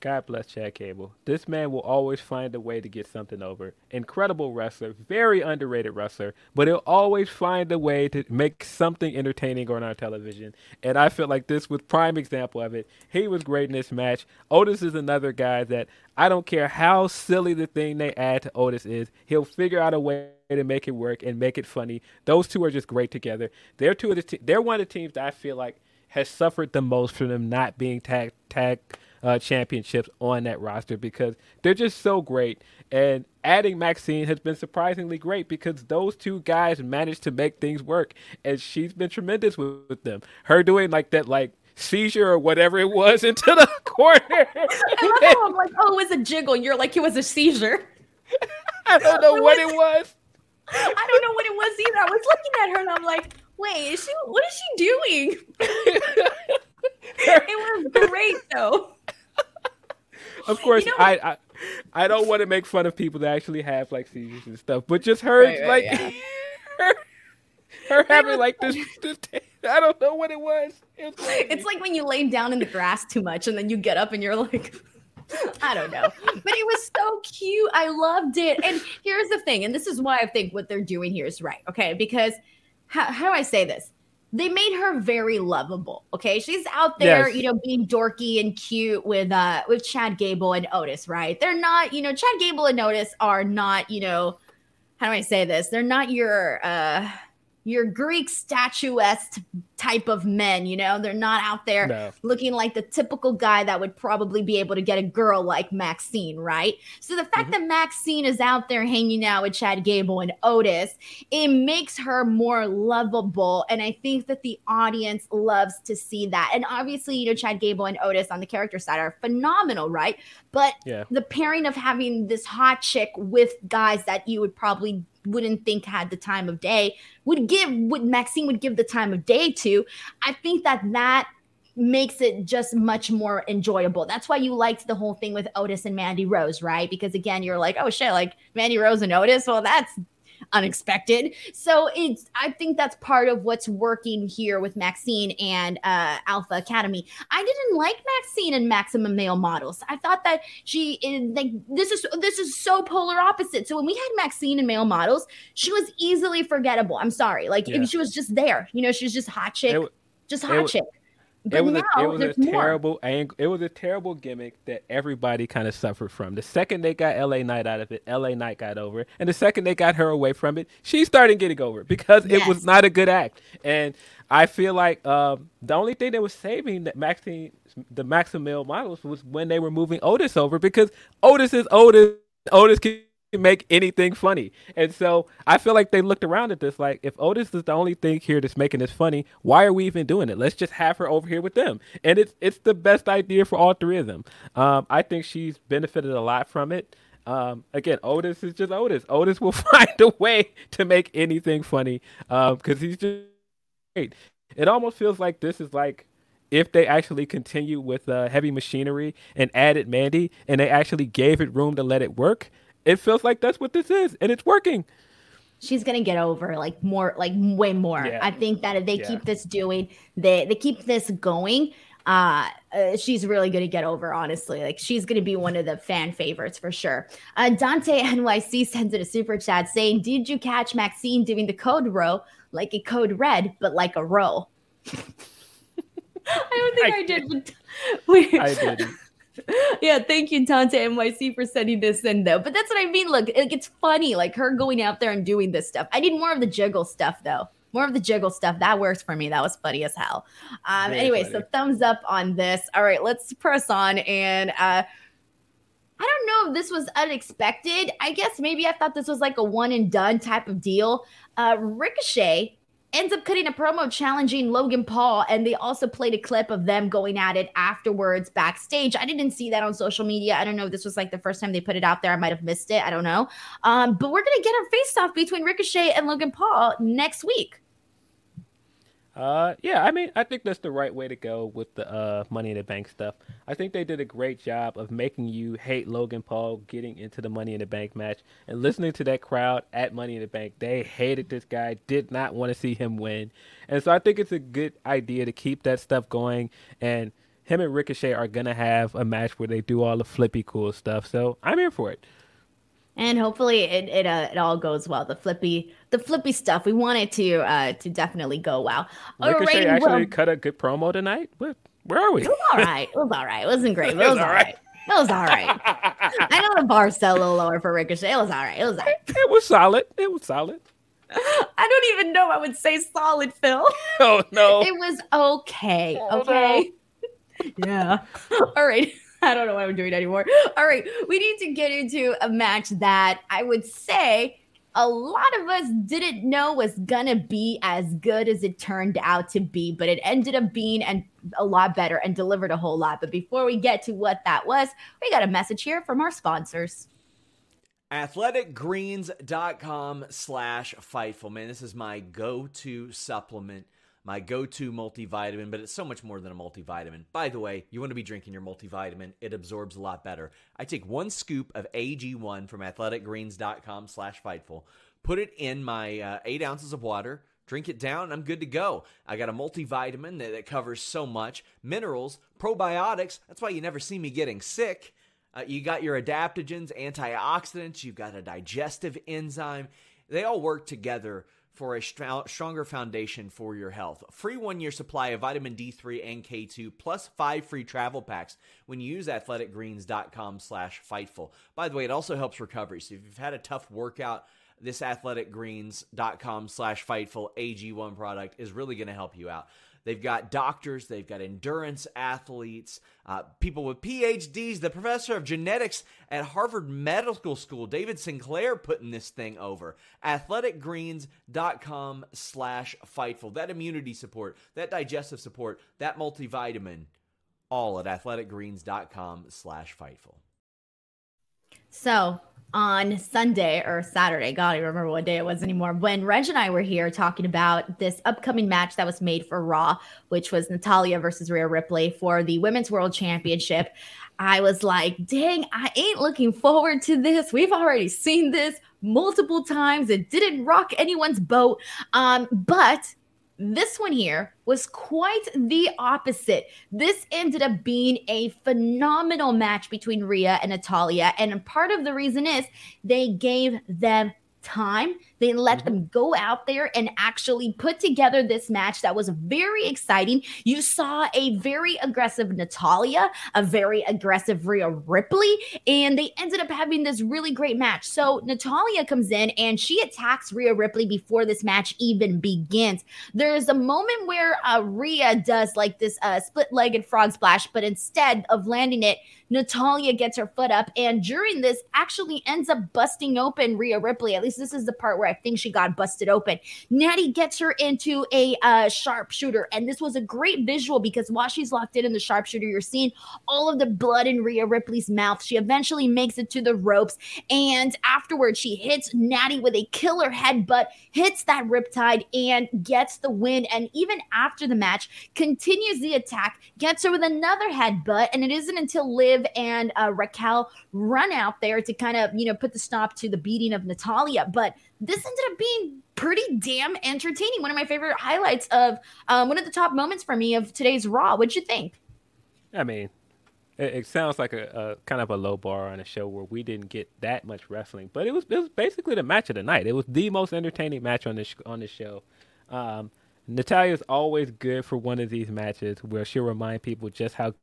God bless Chad Gable. This man will always find a way to get something over. Incredible wrestler, very underrated wrestler, but he'll always find a way to make something entertaining on our television. And I feel like this was prime example of it. He was great in this match. Otis is another guy that I don't care how silly the thing they add to Otis is, he'll figure out a way to make it work and make it funny. Those two are just great together. They're two of the te- they're one of the teams that I feel like has suffered the most from them not being tag tag uh, championships on that roster because they're just so great. And adding Maxine has been surprisingly great because those two guys managed to make things work, and she's been tremendous with, with them. Her doing like that, like seizure or whatever it was [laughs] into the corner. I I'm like, oh, it was a jiggle. You're like, it was a seizure. [laughs] I don't know what, what it was. I don't know what it was either. I was looking at her and I'm like, wait, is she? What is she doing? [laughs] it was great though. Of course, you know, I, I I don't want to make fun of people that actually have like seizures and stuff, but just her right, right, like yeah. [laughs] her, her having like this, [laughs] this I don't know what it was. It was it's like when you lay down in the grass too much and then you get up and you're like [laughs] I don't know. But it was so cute. I loved it. And here's the thing, and this is why I think what they're doing here is right. Okay. Because how, how do I say this? They made her very lovable. Okay, she's out there, yes. you know, being dorky and cute with uh with Chad Gable and Otis, right? They're not, you know, Chad Gable and Otis are not, you know, how do I say this? They're not your uh your Greek statuesque type of men, you know? They're not out there no. looking like the typical guy that would probably be able to get a girl like Maxine, right? So the fact mm-hmm. that Maxine is out there hanging out with Chad Gable and Otis, it makes her more lovable. And I think that the audience loves to see that. And obviously, you know, Chad Gable and Otis on the character side are phenomenal, right? But yeah. the pairing of having this hot chick with guys that you would probably wouldn't think had the time of day would give would Maxine would give the time of day to. I think that that makes it just much more enjoyable. That's why you liked the whole thing with Otis and Mandy Rose, right? Because again, you're like, oh shit, like Mandy Rose and Otis. Well, that's unexpected. So it's I think that's part of what's working here with Maxine and uh, Alpha Academy. I didn't like Maxine and Maximum Male Models. I thought that she is like this is this is so polar opposite. So when we had Maxine and Male Models, she was easily forgettable. I'm sorry, like yeah. she was just there. You know, she was just hot chick, it, just hot chick. But it was now, a, it was a terrible ang- it was a terrible gimmick that everybody kind of suffered from. The second they got LA Knight out of it, LA Knight got over, and the second they got her away from it, she started getting over because yes. it was not a good act. And I feel like um, the only thing that was saving that Maxine, the Maxim male models was when they were moving Otis over because Otis is Otis. Otis can make anything funny. And so I feel like they looked around at this like, if Otis is the only thing here that's making this funny, why are we even doing it? Let's just have her over here with them. And it's it's the best idea for all three of them. Um, I think she's benefited a lot from it. Um, again, Otis is just Otis. Otis will [laughs] find a way to make anything funny Um because um, he's just great. It almost feels like this is like if they actually continue with uh, heavy machinery and added Mandy and they actually gave it room to let it work, it feels like that's what this is, and it's working. She's gonna get over like more, like way more. Yeah. I think that if they yeah. keep this doing, they they keep this going. Uh, uh, she's really going to get over, honestly. Like, she's going to be one of the fan favorites for sure. Uh, Dante [laughs] NYC sends in a super chat saying, Did you catch Maxine doing the code row like a code red, but like a row? [laughs] I don't think I, I did. But [laughs] we, I didn't. [laughs] yeah, thank you, Tante NYC, for sending this in though. But that's what I mean. Look, it, it's funny, like her going out there and doing this stuff. I need more of the jiggle stuff though. More of the jiggle stuff. That works for me. That was funny as hell. Um, anyway, funny. so thumbs up on this. All right, let's press on. And uh I don't know if this was unexpected. I guess maybe I thought this was like a one and done type of deal. Uh Ricochet ends up cutting a promo challenging Logan Paul, and they also played a clip of them going at it afterwards backstage. I didn't see that on social media. I don't know if this was like the first time they put it out there. I might have missed it. I don't know. Um, but we're gonna get a face off between Ricochet and Logan Paul next week. Uh, yeah, I mean, I think that's the right way to go with the uh, Money in the Bank stuff. I think they did a great job of making you hate Logan Paul getting into the Money in the Bank match and listening to that crowd at Money in the Bank. They hated this guy, did not want to see him win, and so I think it's a good idea to keep that stuff going. And him and Ricochet are gonna have a match where they do all the flippy cool stuff. So I'm here for it and hopefully it it, uh, it all goes well. The flippy the flippy stuff we want it to uh to definitely go well. Ricochet actually well, cut a good promo tonight. Where, where are we? It was all right. It was all right. It wasn't great, but it was, all right. right. It was all right. [laughs] I know the bar still a little lower for Ricochet. It was all right. It was all right. It was solid. It was solid. I don't even know I would say solid, Phil. Oh no. It was okay. Oh, okay. No. [laughs] yeah. All right. [laughs] I don't know what I'm doing anymore. All right, we need to get into a match that I would say a lot of us didn't know was gonna be as good as it turned out to be, but it ended up being and a lot better and delivered a whole lot. But before we get to what that was, we got a message here from our sponsors. Athleticgreens.com slash Fightful. Man, this is my go-to supplement my go to multivitamin, but it's so much more than a multivitamin. By the way, you want to be drinking your multivitamin, it absorbs a lot better. I take one scoop of AG1 from athleticgreens.com slash Fightful, put it in my uh, eight ounces of water, drink it down, and I'm good to go. I got a multivitamin that, that covers so much minerals, probiotics. That's why you never see me getting sick. Uh, you got your adaptogens, antioxidants, you've got a digestive enzyme. They all work together for a stronger foundation for your health. Free one year supply of vitamin D3 and K2 plus five free travel packs when you use athleticgreens.com slash fightful. By the way, it also helps recovery. So if you've had a tough workout, this athleticgreens.com slash fightful AG1 product is really going to help you out. They've got doctors, they've got endurance athletes, uh, people with PhDs. The professor of genetics at Harvard Medical School, David Sinclair, putting this thing over. Athleticgreens.com slash Fightful. That immunity support, that digestive support, that multivitamin, all at athleticgreens.com slash Fightful. So on Sunday or Saturday, God, I remember what day it was anymore. When Reg and I were here talking about this upcoming match that was made for Raw, which was Natalya versus Rhea Ripley for the Women's World Championship, I was like, dang, I ain't looking forward to this. We've already seen this multiple times. It didn't rock anyone's boat. Um, but this one here was quite the opposite. This ended up being a phenomenal match between Rhea and Natalya. And part of the reason is they gave them time. They let mm-hmm. them go out there and actually put together this match that was very exciting. You saw a very aggressive Natalya, a very aggressive Rhea Ripley, and they ended up having this really great match. So Natalya comes in and she attacks Rhea Ripley before this match even begins. There's a moment where uh, Rhea does like this uh, split-legged frog splash, but instead of landing it, Natalya gets her foot up, and during this, actually ends up busting open Rhea Ripley. At least this is the part where I think she got busted open. Natty gets her into a uh, sharpshooter, and this was a great visual because while she's locked in in the sharpshooter, you're seeing all of the blood in Rhea Ripley's mouth. She eventually makes it to the ropes, and afterwards, she hits Natty with a killer headbutt, hits that riptide, and gets the win. And even after the match, continues the attack, gets her with another headbutt, and it isn't until Liv and uh, Raquel run out there to kind of, you know, put the stop to the beating of Natalya. But this ended up being pretty damn entertaining. One of my favorite highlights of um, one of the top moments for me of today's Raw. What'd you think? I mean, it, it sounds like a, a, kind of a low bar on a show where we didn't get that much wrestling, but it was it was basically the match of the night. It was the most entertaining match on this on this show. Um, Natalya's always good for one of these matches where she'll remind people just how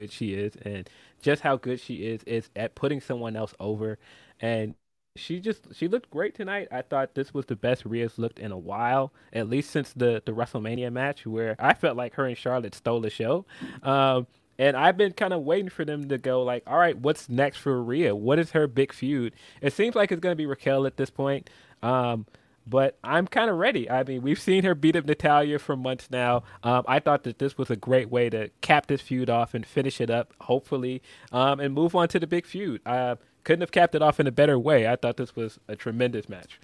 good she is and just how good she is is at putting someone else over and she just she looked great tonight. I thought this was the best Rhea's looked in a while, at least since the the WrestleMania match where I felt like her and Charlotte stole the show. Um, and I've been kind of waiting for them to go like, all right, what's next for Rhea? What is her big feud? It seems like it's to be Raquel at this point. Um, but I'm kind of ready. I mean, we've seen her beat up Natalya for months now. Um, I thought that this was a great way to cap this feud off and finish it up, hopefully, um, and move on to the big feud. I couldn't have capped it off in a better way. I thought this was a tremendous match.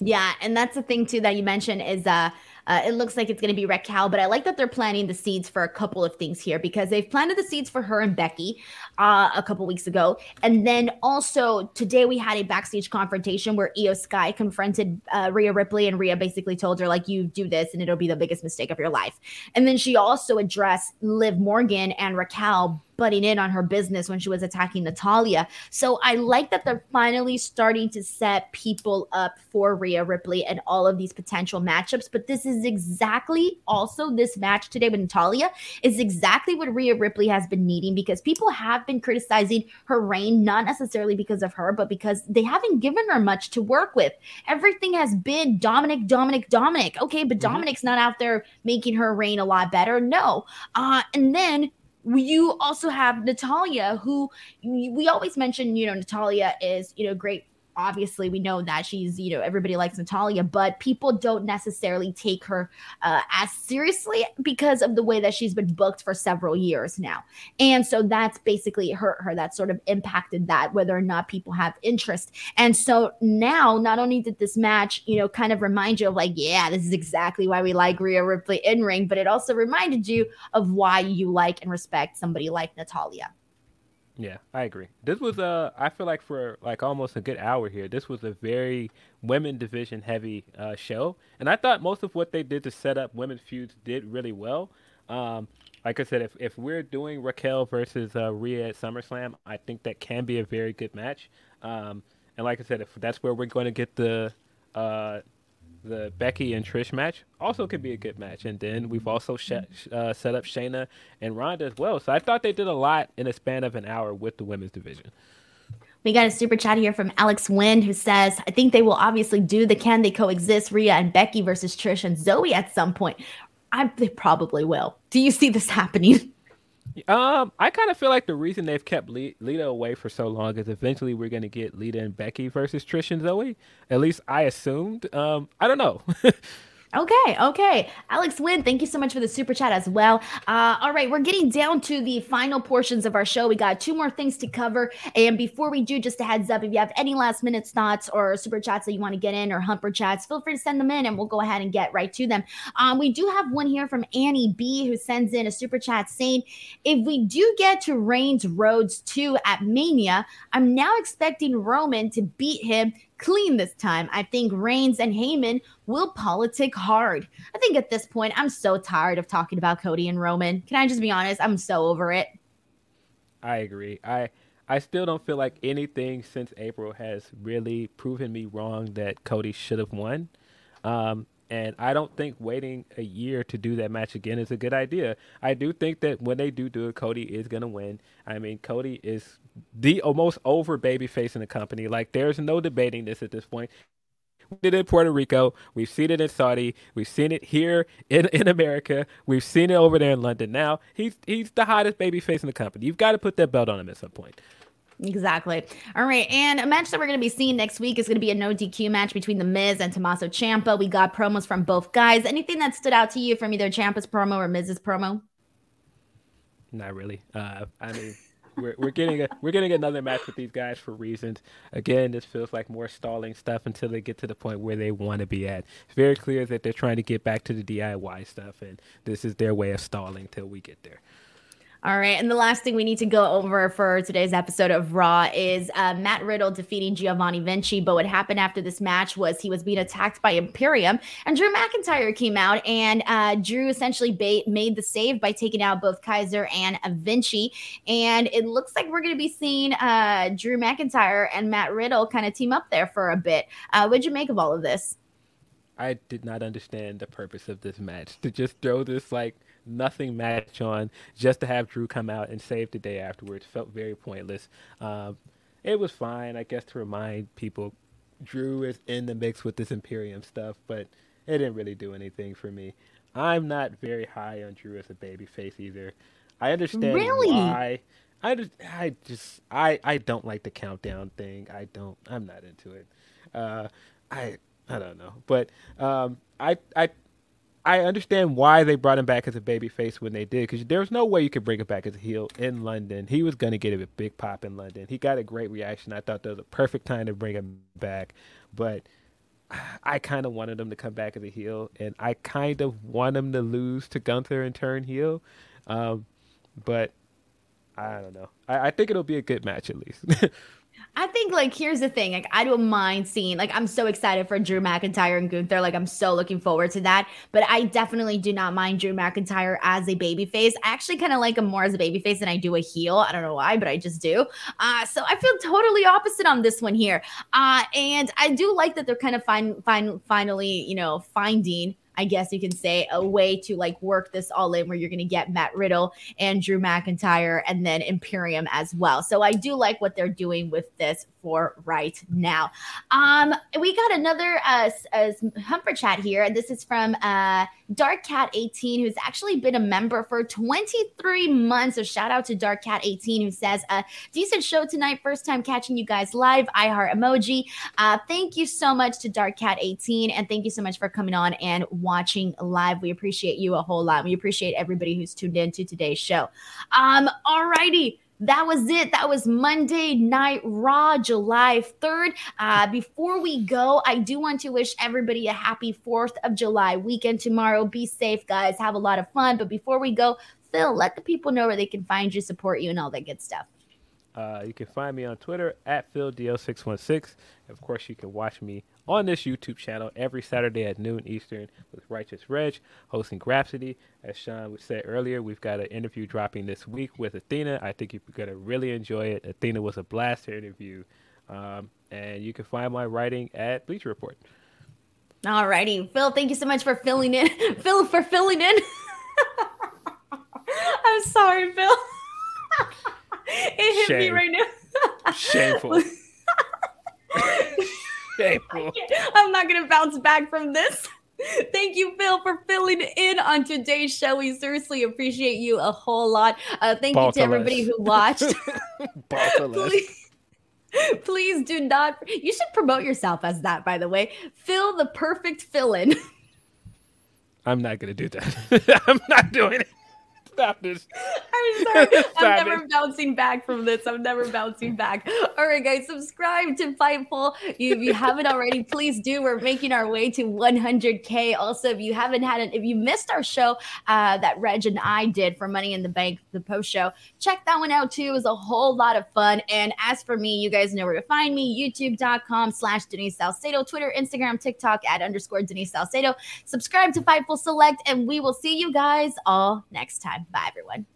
Yeah, and that's the thing too that you mentioned is uh uh, it looks like it's going to be Raquel, but I like that they're planting the seeds for a couple of things here because they've planted the seeds for her and Becky uh, a couple weeks ago. And then also today we had a backstage confrontation where IYO Sky confronted uh, Rhea Ripley and Rhea basically told her, like, you do this and it'll be the biggest mistake of your life. And then she also addressed Liv Morgan and Raquel butting in on her business when she was attacking Natalya. So I like that they're finally starting to set people up for Rhea Ripley and all of these potential matchups. But this is exactly also this match today with Natalya is exactly what Rhea Ripley has been needing because people have been criticizing her reign, not necessarily because of her, but because they haven't given her much to work with. Everything has been Dominic, Dominic, Dominic. Okay, but mm-hmm. Dominic's not out there making her reign a lot better. No. Uh, and then you also have Natalya, who we always mention, you know, Natalya is, you know, great obviously we know that she's you know everybody likes natalya but people don't necessarily take her uh, as seriously because of the way that she's been booked for several years now, and so that's basically hurt her. That sort of impacted that whether or not people have interest. And so now, not only did this match you know kind of remind you of like, yeah, this is exactly why we like Rhea Ripley in ring, but it also reminded you of why you like and respect somebody like Natalya. Yeah, I agree. This was a, I feel like for like almost a good hour here, this was a very women division heavy uh, show, and I thought most of what they did to set up women's feuds did really well. Um, like I said, if if we're doing Raquel versus uh, Rhea at SummerSlam, I think that can be a very good match. Um, and like I said, if that's where we're going to get the uh, the Becky and Trish match also could be a good match. And then we've also sh- uh, set up Shayna and Ronda as well. So I thought they did a lot in a span of an hour with the women's division. We got a super chat here from Alex Wind who says, I think they will obviously do the can they coexist Rhea and Becky versus Trish and Zoe at some point. I, they probably will. Do you see this happening? [laughs] Um, I kind of feel like the reason they've kept Lita away for so long is eventually we're gonna get Lita and Becky versus Trish and Zoe. At least I assumed. Um, I don't know. [laughs] Okay, okay. Alex Wynn, thank you so much for the super chat as well. Uh, all right, we're getting down to the final portions of our show. We got two more things to cover. And before we do, just a heads up if you have any last minute thoughts or super chats that you want to get in or humper chats, feel free to send them in and we'll go ahead and get right to them. Um, we do have one here from Annie B who sends in a super chat saying, If we do get to Reigns Rhodes 2 at Mania, I'm now expecting Roman to beat him clean this time. I think Reigns and Heyman will politic hard. I think at this point, I'm so tired of talking about Cody and Roman. Can I just be honest? I'm so over it. I agree. I I still don't feel like anything since April has really proven me wrong that Cody should have won. Um, and I don't think waiting a year to do that match again is a good idea. I do think that when they do do it, Cody is going to win. I mean, Cody is the most over baby face in the company. Like, there's no debating this at this point. We did it in Puerto Rico. We've seen it in Saudi. We've seen it here in, [laughs] in America. We've seen it over there in London. Now he's he's the hottest baby face in the company. You've got to put that belt on him at some point. Exactly. All right. And a match that we're going to be seeing next week is going to be a no DQ match between The Miz and Tommaso Ciampa. We got promos from both guys. Anything that stood out to you from either Ciampa's promo or Miz's promo? Not really. Uh, I mean, we're, we're getting a, we're getting another match with these guys for reasons. Again, this feels like more stalling stuff until they get to the point where they want to be at. It's very clear that they're trying to get back to the DIY stuff, and this is their way of stalling till we get there. All right. And the last thing we need to go over for today's episode of Raw is uh, Matt Riddle defeating Giovanni Vinci. But what happened after this match was he was being attacked by Imperium, and Drew McIntyre came out, and uh, Drew essentially made the save by taking out both Kaiser and Vinci. And it looks like we're going to be seeing uh, Drew McIntyre and Matt Riddle kind of team up there for a bit. Uh, what'd you make of all of this? I did not understand the purpose of this match to just throw this like nothing match on just to have Drew come out and save the day afterwards. Felt very pointless. Um, it was fine, I guess, to remind people Drew is in the mix with this Imperium stuff, but it didn't really do anything for me. I'm not very high on Drew as a baby face either. I understand really? why. I just, I just, I, I don't like the countdown thing. I don't. I'm not into it. Uh, I, I don't know, but um, I, I I understand why they brought him back as a baby face when they did, because there was no way you could bring him back as a heel in London. He was going to get a big pop in London. He got a great reaction. I thought that was a perfect time to bring him back, but [sighs] I kind of wanted him to come back as a heel, and I kind of want him to lose to Gunther and turn heel. Um, but I don't know. I, I think it'll be a good match at least. [laughs] I think like here's the thing. Like I don't mind seeing like I'm so excited for Drew McIntyre and Gunther. Like I'm so looking forward to that. But I definitely do not mind Drew McIntyre as a babyface. I actually kind of like him more as a babyface than I do a heel. I don't know why, but I just do. Uh, so I feel totally opposite on this one here. Uh, and I do like that they're kind of fine, fine, finally, you know, finding I guess you can say, a way to like work this all in where you're going to get Matt Riddle and Drew McIntyre and then Imperium as well. So I do like what they're doing with this for right now. Um, we got another uh, uh, Humper chat here. This is from uh, Dark Cat 18, who's actually been a member for 23 months. So shout out to Dark Cat 18, who says, uh, "Decent show tonight. First time catching you guys live. I heart emoji. Uh, thank you so much to Dark Cat 18, and thank you so much for coming on and watching live. We appreciate you a whole lot. We appreciate everybody who's tuned in to today's show. Um, alrighty that was it. That was Monday Night Raw, July 3rd. Uh, before we go, I do want to wish everybody a happy 4th of July weekend tomorrow. Be safe, guys. Have a lot of fun. But before we go, Phil, let the people know where they can find you, support you, and all that good stuff. Uh, you can find me on Twitter at PhilDL616. Of course, you can watch me on this YouTube channel every Saturday at noon Eastern with Righteous Reg hosting Grapsody. As Sean said earlier, we've got an interview dropping this week with Athena. I think you're going to really enjoy it. Athena was a blast to interview. Um, and you can find my writing at Bleacher Report. All righty. Phil, thank you so much for filling in. [laughs] Phil, for filling in. [laughs] I'm sorry, Phil. [laughs] it hit Shame. me right now. Shameful. [laughs] Shameful. I'm not gonna bounce back from this. Thank you, Phil, for filling in on today's show. We seriously appreciate you a whole lot. Uh, thank you to everybody who watched. [laughs] please, please do not. You should promote yourself as that, by the way. Phil, the perfect fill in. I'm not gonna do that. [laughs] I'm not doing it. Stop this. I'm sorry. I'm [laughs] never it. bouncing back from this. I'm never bouncing back. All right, guys, subscribe to Fightful. If you haven't already, please do. We're making our way to 100K. Also, if you haven't had it, if you missed our show uh, that Reg and I did for Money in the Bank, the post show, check that one out too. It was a whole lot of fun. And as for me, you guys know where to find me youtube.com slash Denise Salcedo, Twitter, Instagram, TikTok at underscore Denise Salcedo. Subscribe to Fightful Select, and we will see you guys all next time. Bye, everyone.